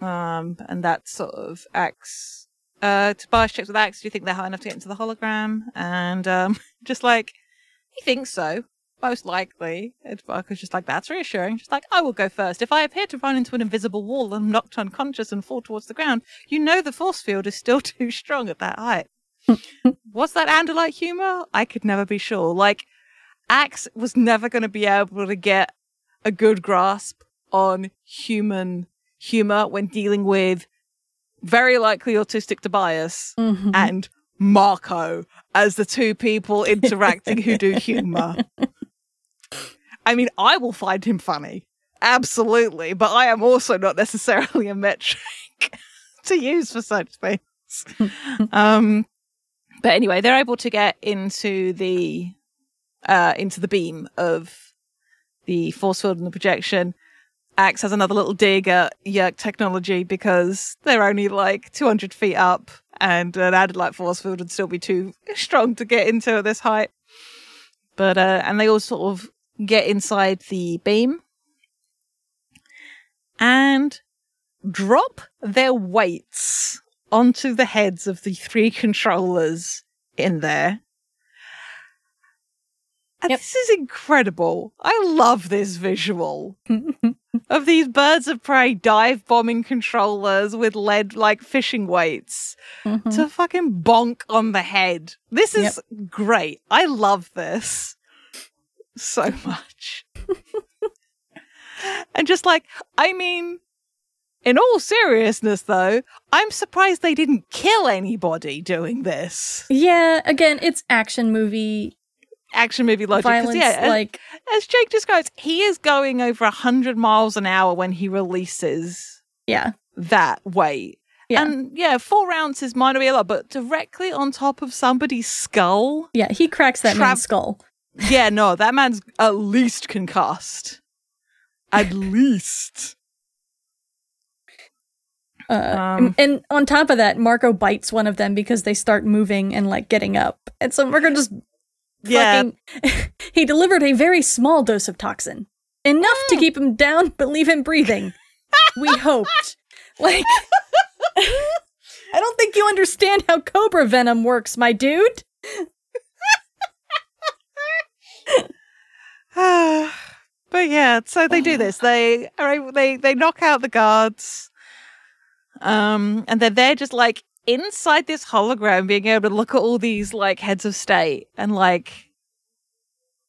Um, and that sort of acts. Uh, Tobias checks with Ax. Do you think they're high enough to get into the hologram? And um, just like he thinks so, most likely. Tobias just like that's reassuring. Just like I will go first. If I appear to run into an invisible wall and I'm knocked unconscious and fall towards the ground, you know the force field is still too strong at that height. Was that Andalite humor? I could never be sure. Like Ax was never going to be able to get a good grasp on human humor when dealing with very likely autistic Tobias Mm-hmm. and Marco as the two people interacting who do humor. I mean, I will find him funny. Absolutely. But I am also not necessarily a metric to use for such things. um, but anyway, they're able to get into the uh into the beam of the force field and the projection. Ax has another little dig at Yeerk technology because they're only like 200 feet up and an Andalite force field would still be too strong to get into at this height. But, uh, and they all sort of get inside the beam and drop their weights onto the heads of the three controllers in there. And Yep. this is incredible. I love this visual of these birds of prey dive bombing controllers with lead like fishing weights Mhm. to fucking bonk on the head. This is great. I love this so much. and just like, I mean, in all seriousness though, I'm surprised they didn't kill anybody doing this. Yeah, again, it's action movie Action movie logic. violence. yeah, as- like, as Jake describes, he is going over 100 miles an hour when he releases yeah, that weight. Yeah. And yeah, four might not be a lot, but directly on top of somebody's skull. yeah, he cracks that Trap- man's skull. Yeah, no, that man's at least concussed. At least. Uh, Um, and, and on top of that, Marco bites one of them because they start moving and like getting up, and so Marco just Yeah. fucking. he delivered a very small dose of toxin, enough Mm. to keep him down but leave him breathing. we hoped, like. I don't think you understand how cobra venom works, my dude. but yeah, so they do this. They are able, they they knock out the guards. Um, and then they're just like inside this hologram, being able to look at all these like heads of state and like,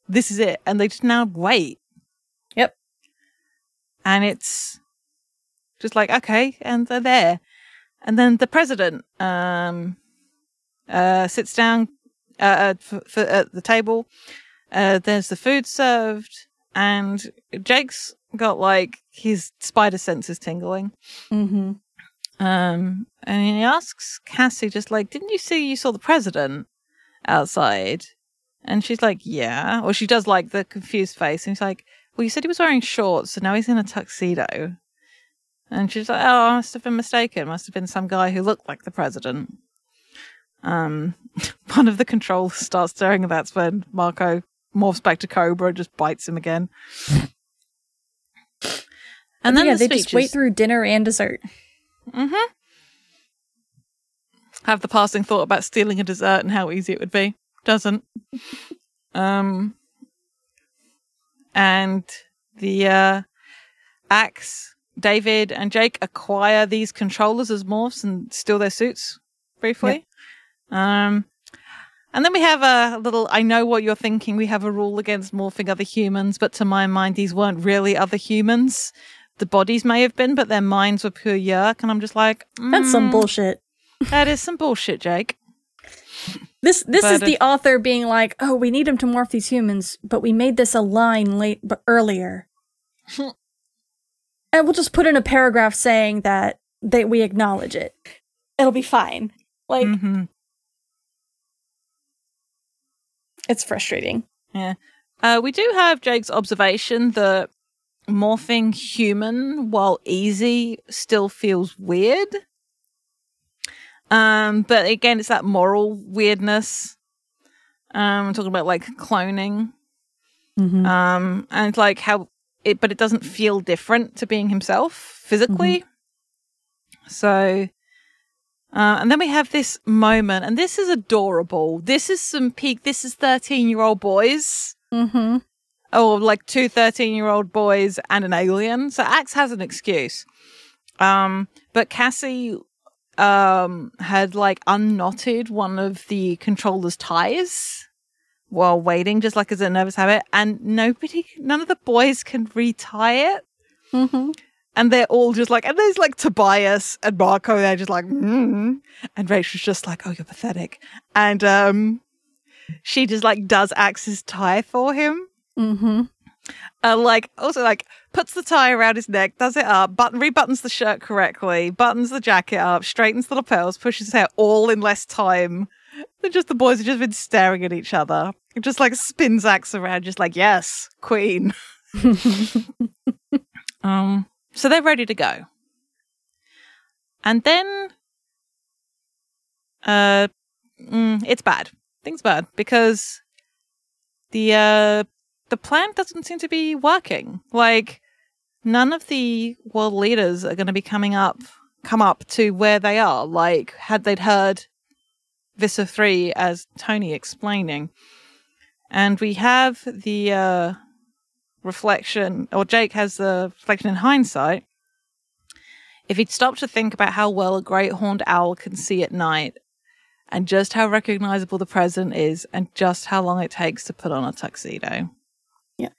this is it. And they just now wait. Yep. And it's just like okay, and they're there. And then the president um uh sits down uh, uh for, for, at the table. Uh, there's the food served, and Jake's got like his spider senses tingling. Mm-hmm. Um, and he asks Cassie, just like, "Didn't you see you saw the president outside?" And she's like, "Yeah." Or she does like the confused face, and he's like, "Well, you said he was wearing shorts, so now he's in a tuxedo." And she's like, "Oh, I must have been mistaken. Must have been some guy who looked like the president." Um, one of the controls starts stirring, and that's when Marco morphs back to Cobra and just bites him again. And then yeah, the they just wait through dinner and dessert. Mm-hmm. Have the passing thought about stealing a dessert and how easy it would be. Doesn't. um. And the uh, Ax, David, and Jake acquire these controllers as morphs and steal their suits briefly. Um. And then we have a little, I know what you're thinking. We have a rule against morphing other humans, but to my mind, these weren't really other humans. The bodies may have been, but their minds were pure Yeerk. And I'm just like, That's some mm, bullshit. That is some bullshit, Jake. This this is the author being like, "Oh, we need him to morph these humans, but we made this a line late but earlier." and we'll just put in a paragraph saying that that we acknowledge it. It'll be fine. Like hmm it's frustrating. Yeah. Uh, we do have Jake's observation that morphing human while easy still feels weird. Um, but again, it's that moral weirdness. Um, I'm talking about like cloning. Mm-hmm. Um, and it's like how it, but it doesn't feel different to being himself physically. So, uh, and then we have this moment, and this is adorable. This is some peak. This is 13 year old boys. mm-hmm. or like two 13 year old boys and an alien. So Ax has an excuse. Um, but Cassie um had like unknotted one of the controller's ties while waiting, just like as a nervous habit, and nobody none of the boys can retie it. Mm-hmm. And they're all just like, and there's like Tobias and Marco, they're just like, mm. and Rachel's just like, oh, you're pathetic. And um she just like does Ax's tie for him Mm-hmm. uh, like also like puts the tie around his neck, does it up, button rebuttons the shirt correctly, buttons the jacket up, straightens the lapels, pushes his hair all in less time They're just the boys have just been staring at each other. It just like spins Ax around, just like, yes, queen. um, so they're ready to go. And then uh mm, it's bad. Things bad because the uh the plan doesn't seem to be working. Like none of the world leaders are going to be coming up come up to where they are like had they'd heard Visser 3 as Tony explaining. And we have the uh reflection or Jake has the reflection in hindsight. If he'd stopped to think about how well a great horned owl can see at night and just how recognizable the president is and just how long it takes to put on a tuxedo. Yeah.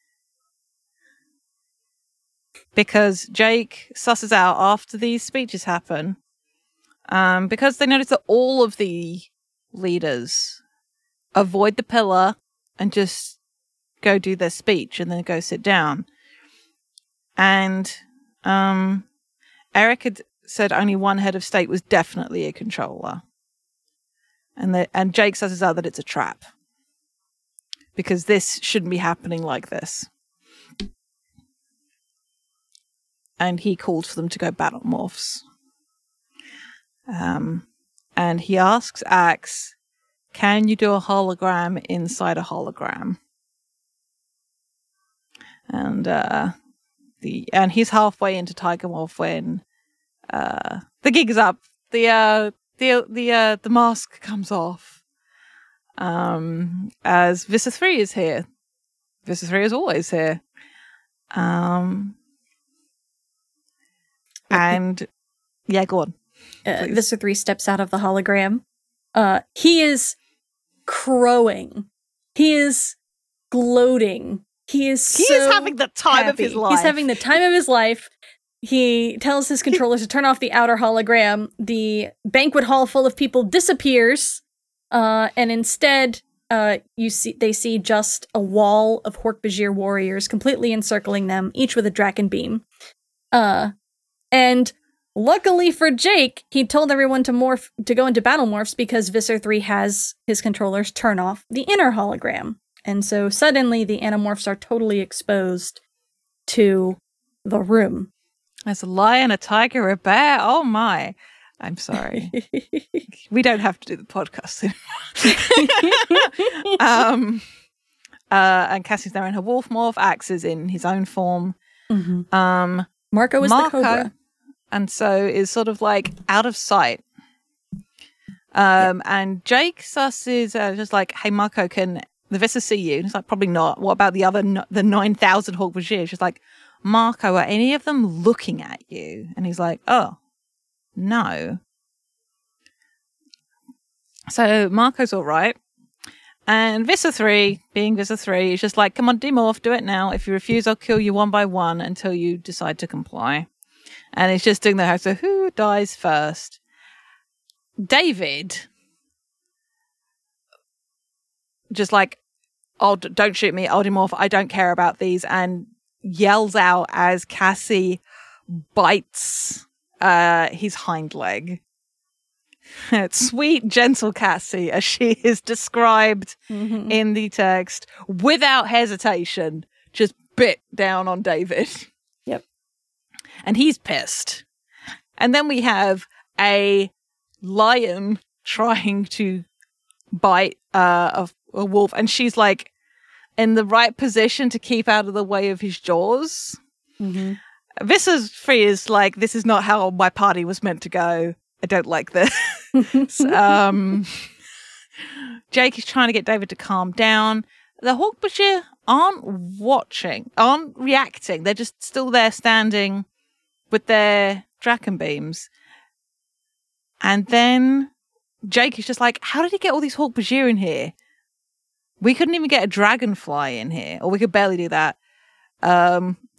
Because Jake susses out after these speeches happen, um, because they notice that all of the leaders avoid the pillar and just go do their speech and then go sit down. And um, Erek had said only one head of state was definitely a controller and the, and Jake says out that it's a trap because this shouldn't be happening like this. And he called for them to go battle morphs. Um, and he asks Ax, "Can you do a hologram inside a hologram?" And uh, the and he's halfway into Tiger Wolf when uh, the gig is up. The uh, the the uh, the mask comes off. Um, as Visser three is here. Visser three is always here. Um, and yeah, go on. Uh, three steps out of the hologram. Uh, he is crowing. He is gloating. He is. He so is having the time happy. of his life. He's having the time of his life. He tells his controllers to turn off the outer hologram. The banquet hall full of people disappears, uh, and instead, uh, you see they see just a wall of Hork-Bajir warriors completely encircling them, each with a Dracon beam. Uh, and luckily for Jake, he told everyone to morph to go into battle morphs because Visser Three has his controllers turn off the inner hologram, and so suddenly the animorphs are totally exposed to the room. There's a lion, a tiger, a bear. Oh my. I'm sorry. we don't have to do the podcast anymore. um, uh, and Cassie's there in her wolf morph. Ax is in his own form. Mhm. Um, Marco is Marco, the cobra. and so is sort of like out of sight. Um, and Jake Sus is uh, just like, "Hey, Marco, can the Visser see you?" And he's like, "Probably not." What about the other the nine thousand Hork-Bajir? She's like, "Marco, are any of them looking at you?" And he's like, "Oh, no." So Marco's all right. And Visser 3, being Visser 3, is just like, come on, demorph, do it now. If you refuse, I'll kill you one by one until you decide to comply. And it's just doing that. So who dies first? David. Just like, oh, don't shoot me, I'll demorph. I don't care about these. And yells out as Cassie bites uh, his hind leg. Sweet, gentle Cassie, as she is described Mhm. in the text, without hesitation, just bit down on David. Yep. And he's pissed. And then we have a lion trying to bite uh, a, a wolf, and she's like in the right position to keep out of the way of his jaws. Mhm. Visser's free is like, this is not how my party was meant to go. I don't like this. um, Jake is trying to get David to calm down. The Hork-Bajir aren't watching, aren't reacting. They're just still there standing with their Dracon beams. And then Jake is just like, how did he get all these Hawk in here? We couldn't even get a dragonfly in here, or we could barely do that. Um,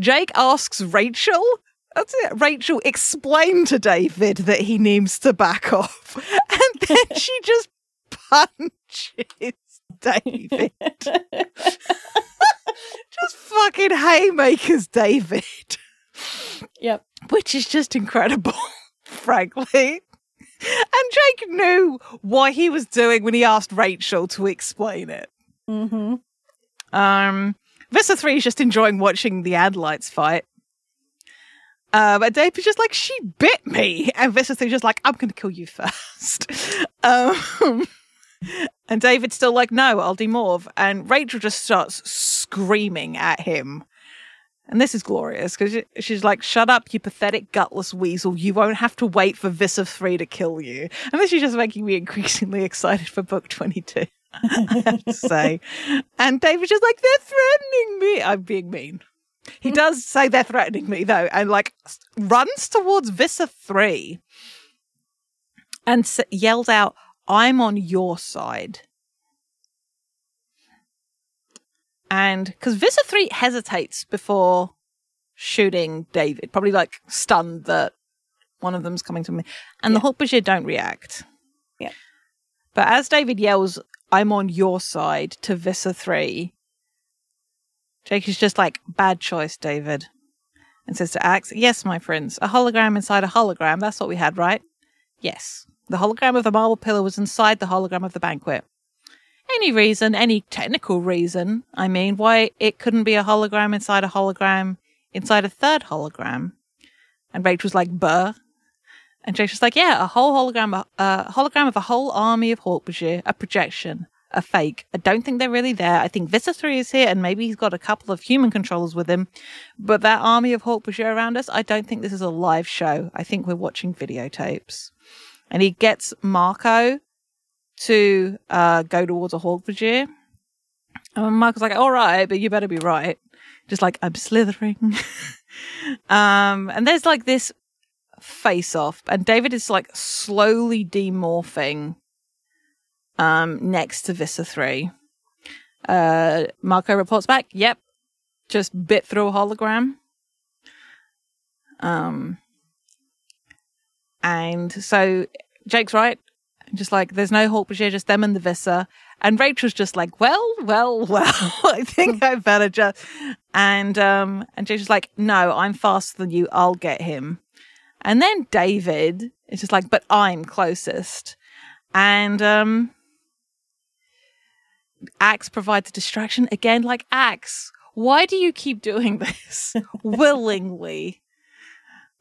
Jake asks Rachel. That's it. Rachel explained to David that he needs to back off. And then she just punches David. just fucking haymakers David. Yep. Which is just incredible, frankly. And Jake knew what he was doing when he asked Rachel to explain it. Mm-hmm. Um, Visser 3 is just enjoying watching the Andalites fight. Uh, but Dave is just like, she bit me. And Visser 3 is just like, I'm going to kill you first. um, and David's still like, no, I'll demorph. And Rachel just starts screaming at him. And this is glorious because she's like, shut up, you pathetic, gutless weasel. You won't have to wait for Visser 3 to kill you. And this is just making me increasingly excited for book 22. I have to say. And David's just like, they're threatening me. I'm being mean. He Mm. does say they're threatening me though, and like runs towards Visser 3 and s- yells out, I'm on your side. And because Visser 3 hesitates before shooting David, probably like stunned that one of them's coming to me. And the Hork-Bajir don't react. Yeah. But as David yells, I'm on your side to Visser 3, Jake is just like, bad choice, David. And says to Ax, Yes, my friends, a hologram inside a hologram. That's what we had, right? Yes. The hologram of the marble pillar was inside the hologram of the banquet. Any reason, any technical reason, I mean, why it couldn't be a hologram inside a hologram inside a third hologram? And Rachel's like, Buh. And Jake was like, Yeah, a whole hologram, a hologram of a whole army of Hork-Bajir, a projection, a fake. I don't think they're really there. I think Visser 3 is here and maybe he's got a couple of human controllers with him. But that army of Hork-Bajir around us, I don't think this is a live show. I think we're watching videotapes. And he gets Marco to uh, go towards a Hork-Bajir. And Michael's like, all right, but you better be right. Just like, I'm slithering. um, and there's like this face off, and David is like slowly demorphing um, next to Visser 3. Uh, Marco reports back, yep, just bit through a hologram. Um, and so Jake's right. Just like, there's no Hork-Bajir, just them and the Visser. And Rachel's just like, well, well, well, I think I better just. And, um, and just like, no, I'm faster than you. I'll get him. And then David is just like, but I'm closest. And, um, Ax provides a distraction again, like Ax. Why do you keep doing this willingly?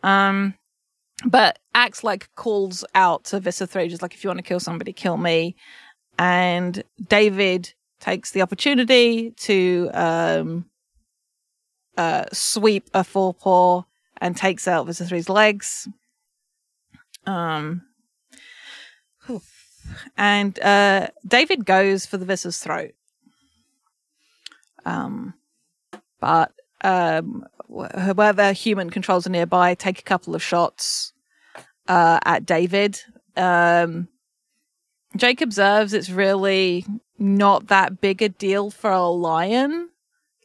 Um, but Ax like calls out to Visser 3, just like, if you want to kill somebody, kill me. And David takes the opportunity to um, uh, sweep a forepaw and takes out 3's legs. Um, and uh, David goes for the Visser's throat. Um, but um, wh- whether human controls are nearby, take a couple of shots uh, at David. Um, Jake observes it's really not that big a deal for a lion.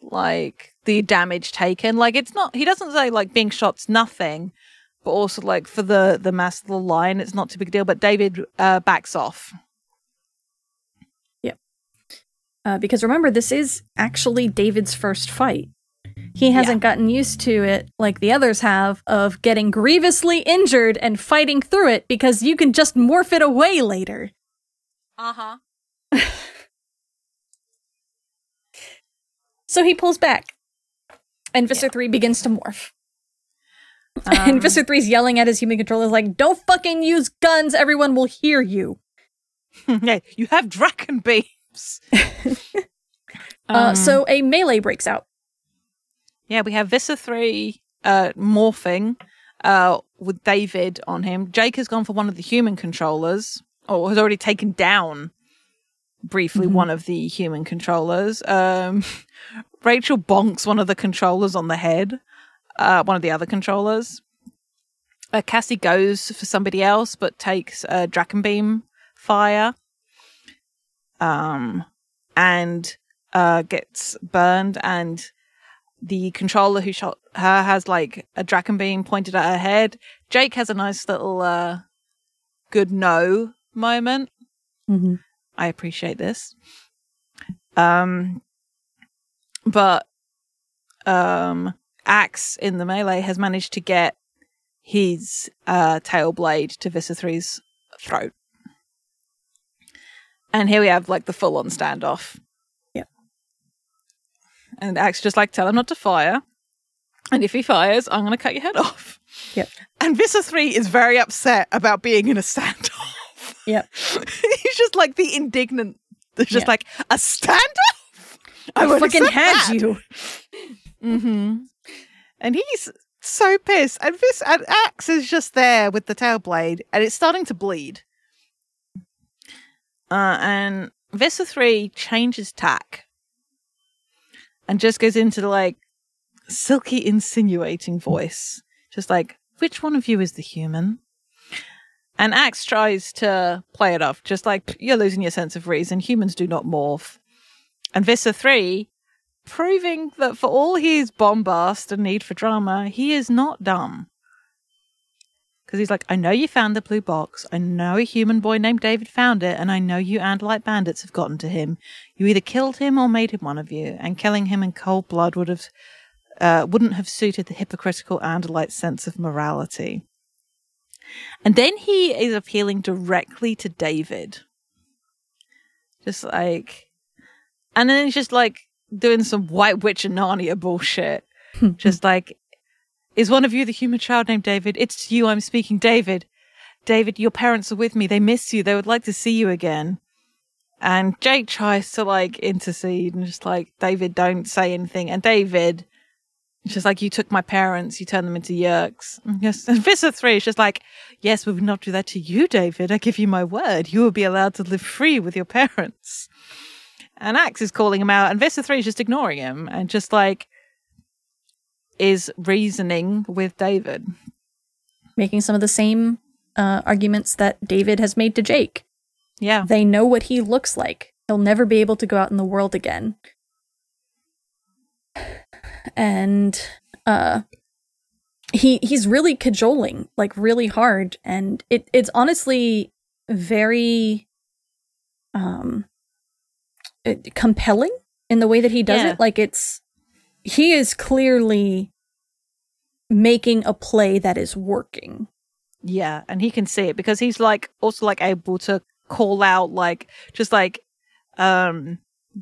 Like the damage taken, like it's not. He doesn't say like being shot's nothing, but also like for the the mass of the lion, it's not too big a deal. But David uh, backs off. Uh, because remember, this is actually David's first fight. He hasn't gotten used to it like the others have of getting grievously injured and fighting through it because you can just morph it away later. Uh huh. So he pulls back, and Visser 3 begins to morph. and Visser 3's yelling at his human controllers like, Don't fucking use guns, everyone will hear you. yeah, you have Dracon beams. Uh, Um, so a melee breaks out. Yeah, we have Visser 3 uh, morphing uh, with David on him. Jake has gone for one of the human controllers, or has already taken down briefly Mhm. one of the human controllers. Um, Rachel bonks one of the controllers on the head, uh, one of the other controllers. Uh, Cassie goes for somebody else, but takes uh, Dracon Beam fire. Um, and uh, gets burned, and the controller who shot her has like a Dracon Beam pointed at her head. Jake has a nice little uh, good no moment. Mm-hmm. I appreciate this. Um, but um, Ax in the melee has managed to get his uh, tail blade to Visser 3's throat. And here we have like the full on standoff. Yep. And Ax just like, tell him not to fire. And if he fires, I'm going to cut your head off. Yep. And Visser 3 is very upset about being in a standoff. Yep. He's just like the indignant, there's just Yeah. like, a standoff? I would freaking accept had that." you. Mm-hmm. And he's so pissed. And this and Ax is just there with the tail blade, and it's starting to bleed. Uh, and Visser 3 changes tack and just goes into the like silky, insinuating voice. Just like, which one of you is the human? And Ax tries to play it off, just like, you're losing your sense of reason. Humans do not morph. And Visser 3 proving that for all his bombast and need for drama, he is not dumb. Because he's like, I know you found the blue box. I know a human boy named David found it, and I know you Andalite bandits have gotten to him. You either killed him or made him one of you, and killing him in cold blood would have uh, wouldn't have suited the hypocritical Andalite sense of morality. And then he is appealing directly to David. Just like, and then he's just like doing some White Witch and Narnia bullshit. just like, is one of you the human child named David? It's you I'm speaking, David. David, your parents are with me. They miss you. They would like to see you again. And Jake tries to like intercede and just like, David, don't say anything. And David, just like, you took my parents, you turned them into Yeerks. And Yes. And Visser 3 is just like, yes, we would not do that to you, David. I give you my word. You will be allowed to live free with your parents. And Ax is calling him out, and Visser 3 is just ignoring him and just like is reasoning with David. Making some of the same uh, arguments that David has made to Jake. Yeah. They know what he looks like. He'll never be able to go out in the world again. And uh he he's really cajoling, like really hard, and it it's honestly very um compelling in the way that he does Yeah. it. Like it's he is clearly making a play that is working. Yeah, and he can see it because he's like also like able to call out like just like um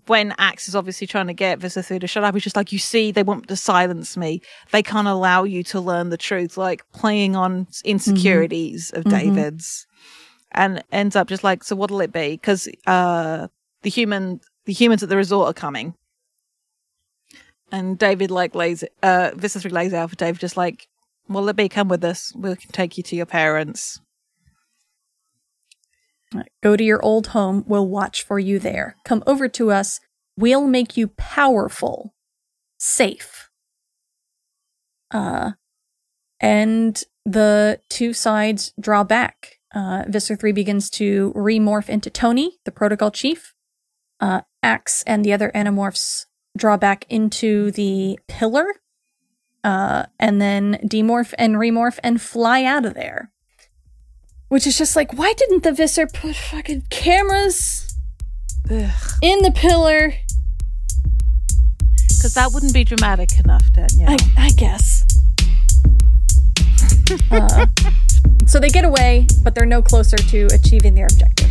when Ax is obviously trying to get 3 to shut up, he's just like, you see, they want to silence me. They can't allow you to learn the truth, like playing on insecurities of Mhm. David's. And ends up just like, so what'll it be? Because uh the human the humans at the resort are coming. And David like lays uh 3 lays out for David just like, well let be come with us. We can take you to your parents. Go to your old home. We'll watch for you there. Come over to us. We'll make you powerful, safe. Uh, and the two sides draw back. Uh, Visser 3 begins to remorph into Tony, the protocol chief. Uh, Ax and the other Animorphs draw back into the pillar. Uh, and then demorph and remorph and fly out of there. Which is just like, why didn't the Visser put fucking cameras Ugh. in the pillar? Because that wouldn't be dramatic enough, Danielle. I, I guess. uh, so they get away, but they're no closer to achieving their objective.